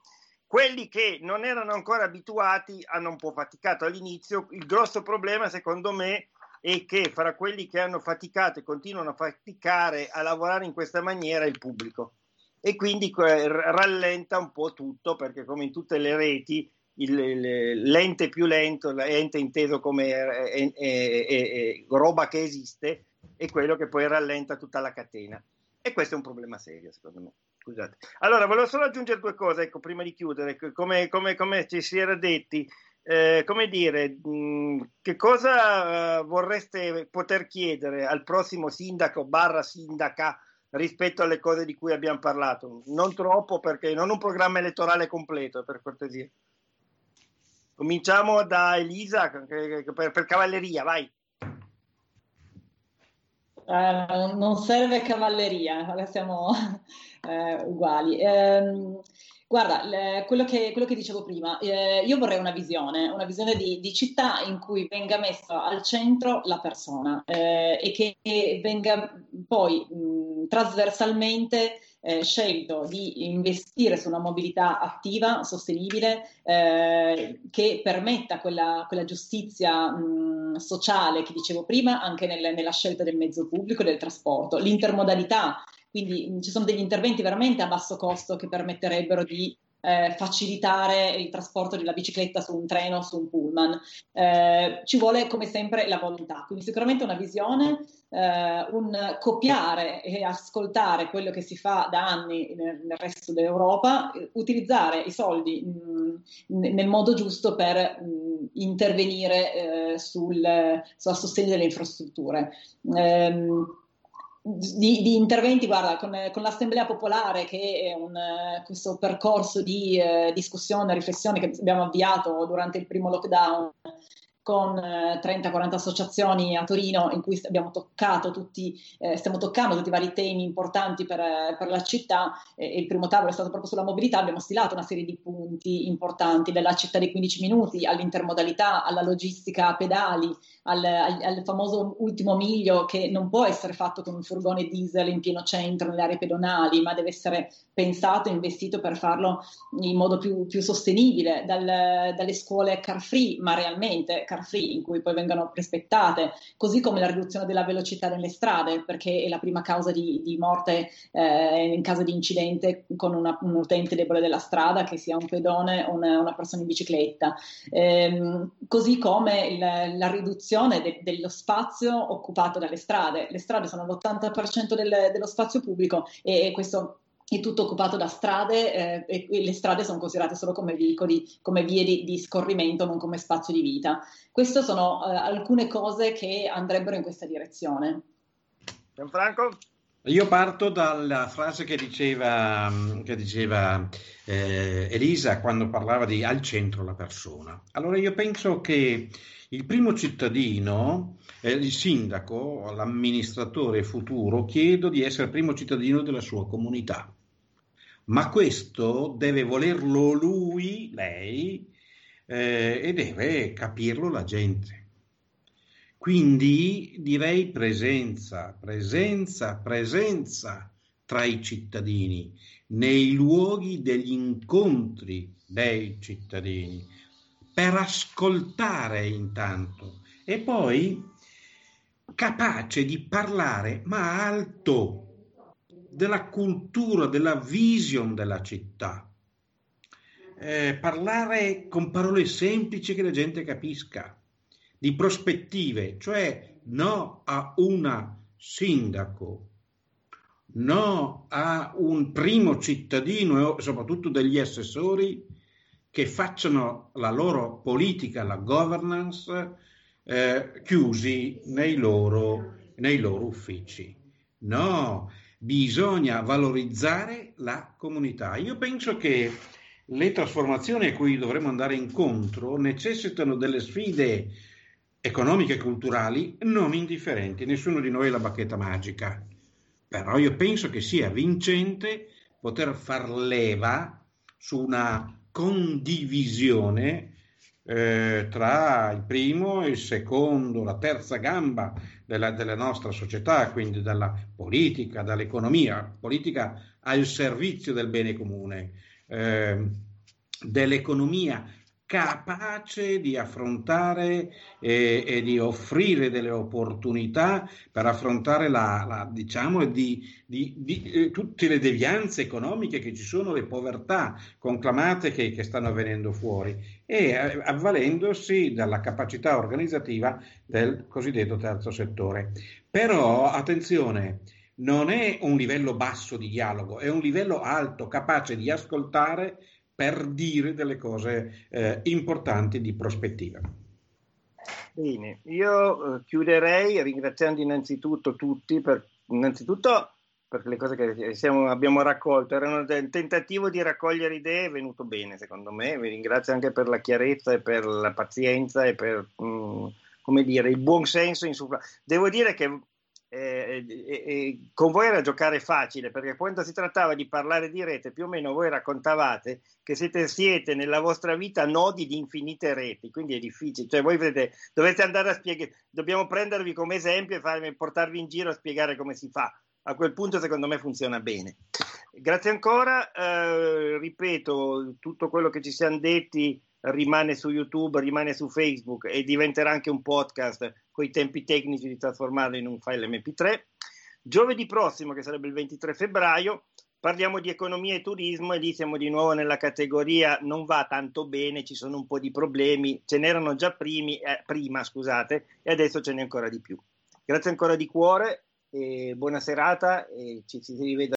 A: Quelli che non erano ancora abituati hanno un po' faticato all'inizio. Il grosso problema, secondo me, è che fra quelli che hanno faticato e continuano a faticare a lavorare in questa maniera è il pubblico. E quindi rallenta un po' tutto perché, come in tutte le reti, il, il, l'ente più lento, l'ente inteso come è, è, è, roba che esiste, è quello che poi rallenta tutta la catena. E questo è un problema serio, secondo me. Scusate. Allora, volevo solo aggiungere due cose, ecco, prima di chiudere. Come, come, come ci si era detti, eh, come dire, mh, che cosa uh, vorreste poter chiedere al prossimo sindaco barra sindaca rispetto alle cose di cui abbiamo parlato? Non troppo, perché non un programma elettorale completo, per cortesia. Cominciamo da Elisa per, per cavalleria, vai.
C: Uh, non serve cavalleria, siamo uh, uguali. Um, guarda, le, quello, che, quello, che, dicevo prima, eh, io vorrei una visione, una visione di, di, città in cui venga messa al centro la persona eh, e che venga poi mh, trasversalmente eh, scelto di investire su una mobilità attiva, sostenibile, eh, che permetta quella, quella giustizia mh, sociale che dicevo prima anche nel, nella scelta del mezzo pubblico del trasporto, l'intermodalità. Quindi mh, ci sono degli interventi veramente a basso costo che permetterebbero di eh, facilitare il trasporto della bicicletta su un treno, su un pullman. Eh, ci vuole come sempre la volontà, quindi sicuramente una visione, eh, un copiare e ascoltare quello che si fa da anni nel, nel resto d'Europa, utilizzare i soldi mh, nel modo giusto per mh, intervenire eh, sul, sul sostegno delle infrastrutture. Um, di, di, interventi, guarda, con, con, l'Assemblea Popolare, che è un, questo percorso di eh, discussione, riflessione che abbiamo avviato durante il primo lockdown con 30-40 eh, associazioni a Torino in cui abbiamo toccato tutti, eh, stiamo toccando tutti i vari temi importanti per, per la città. Eh, il primo tavolo è stato proprio sulla mobilità, abbiamo stilato una serie di punti importanti, dalla città dei 15 minuti all'intermodalità, alla logistica a pedali, al, al, al, famoso ultimo miglio che non può essere fatto con un furgone diesel in pieno centro, nelle aree pedonali, ma deve essere pensato e investito per farlo in modo più, più sostenibile, dal, dalle scuole car free, ma realmente car free, in cui poi vengono rispettate, così come la riduzione della velocità nelle strade, perché è la prima causa di, di morte eh, in caso di incidente con una, un utente debole della strada, che sia un pedone o una, una persona in bicicletta, eh, così come il, la riduzione riduzione de- dello spazio occupato dalle strade. Le strade sono l'80% del, dello spazio pubblico e, e questo è tutto occupato da strade eh, e le strade sono considerate solo come veicoli, come vie di, di scorrimento, non come spazio di vita. Queste sono eh, alcune cose che andrebbero in questa direzione.
A: Gianfranco?
D: Io parto dalla frase che diceva, che diceva eh, Elisa quando parlava di al centro la persona. Allora io penso che il primo cittadino, eh, il sindaco, l'amministratore futuro, chiedo di essere il primo cittadino della sua comunità. Ma questo deve volerlo lui, lei, eh, e deve capirlo la gente. Quindi direi presenza, presenza, presenza tra i cittadini, nei luoghi degli incontri dei cittadini per ascoltare intanto e poi capace di parlare ma alto della cultura, della vision della città. Eh, parlare con parole semplici che la gente capisca, di prospettive, cioè no a una sindaco, no a un primo cittadino e soprattutto degli assessori che facciano la loro politica, la governance, eh, chiusi nei loro, nei loro uffici. No, bisogna valorizzare la comunità. Io penso che le trasformazioni a cui dovremo andare incontro necessitano delle sfide economiche e culturali non indifferenti. Nessuno di noi ha la bacchetta magica, però io penso che sia vincente poter far leva su una condivisione eh, tra il primo, il secondo, la terza gamba della, della, nostra società, quindi dalla politica, dall'economia, politica al servizio del bene comune, eh, dell'economia capace di affrontare e, e, di offrire delle opportunità per affrontare la, la diciamo, di, di, di eh, tutte le devianze economiche che ci sono, le povertà conclamate che, che stanno avvenendo fuori e eh, avvalendosi della capacità organizzativa del cosiddetto terzo settore. Però attenzione, non è un livello basso di dialogo, è un livello alto, capace di ascoltare per dire delle cose eh, importanti di prospettiva.
A: Bene, io eh, chiuderei ringraziando innanzitutto tutti, per, innanzitutto per le cose che siamo, abbiamo raccolto, erano un tentativo di raccogliere idee, è venuto bene secondo me, vi ringrazio anche per la chiarezza e per la pazienza e per, mh, mm, come dire, il buon senso insufflato. Devo dire che eh, eh, con voi era giocare facile perché quando si trattava di parlare di rete più o meno voi raccontavate che siete, siete nella vostra vita nodi di infinite reti quindi è difficile. Cioè voi vedete, dovete andare a spiegare dobbiamo prendervi come esempio e farvi, portarvi in giro a spiegare come si fa. A quel punto secondo me funziona bene. Grazie ancora eh, ripeto tutto quello che ci siamo detti rimane su YouTube, rimane su Facebook e diventerà anche un podcast con i tempi tecnici di trasformarlo in un file MP3. Giovedì prossimo, che sarebbe il 23 febbraio, parliamo di economia e turismo e lì siamo di nuovo nella categoria non va tanto bene, ci sono un po' di problemi, ce n'erano già primi, eh, prima scusate, e adesso ce n'è ancora di più. Grazie ancora di cuore, buona serata e ci si rivede.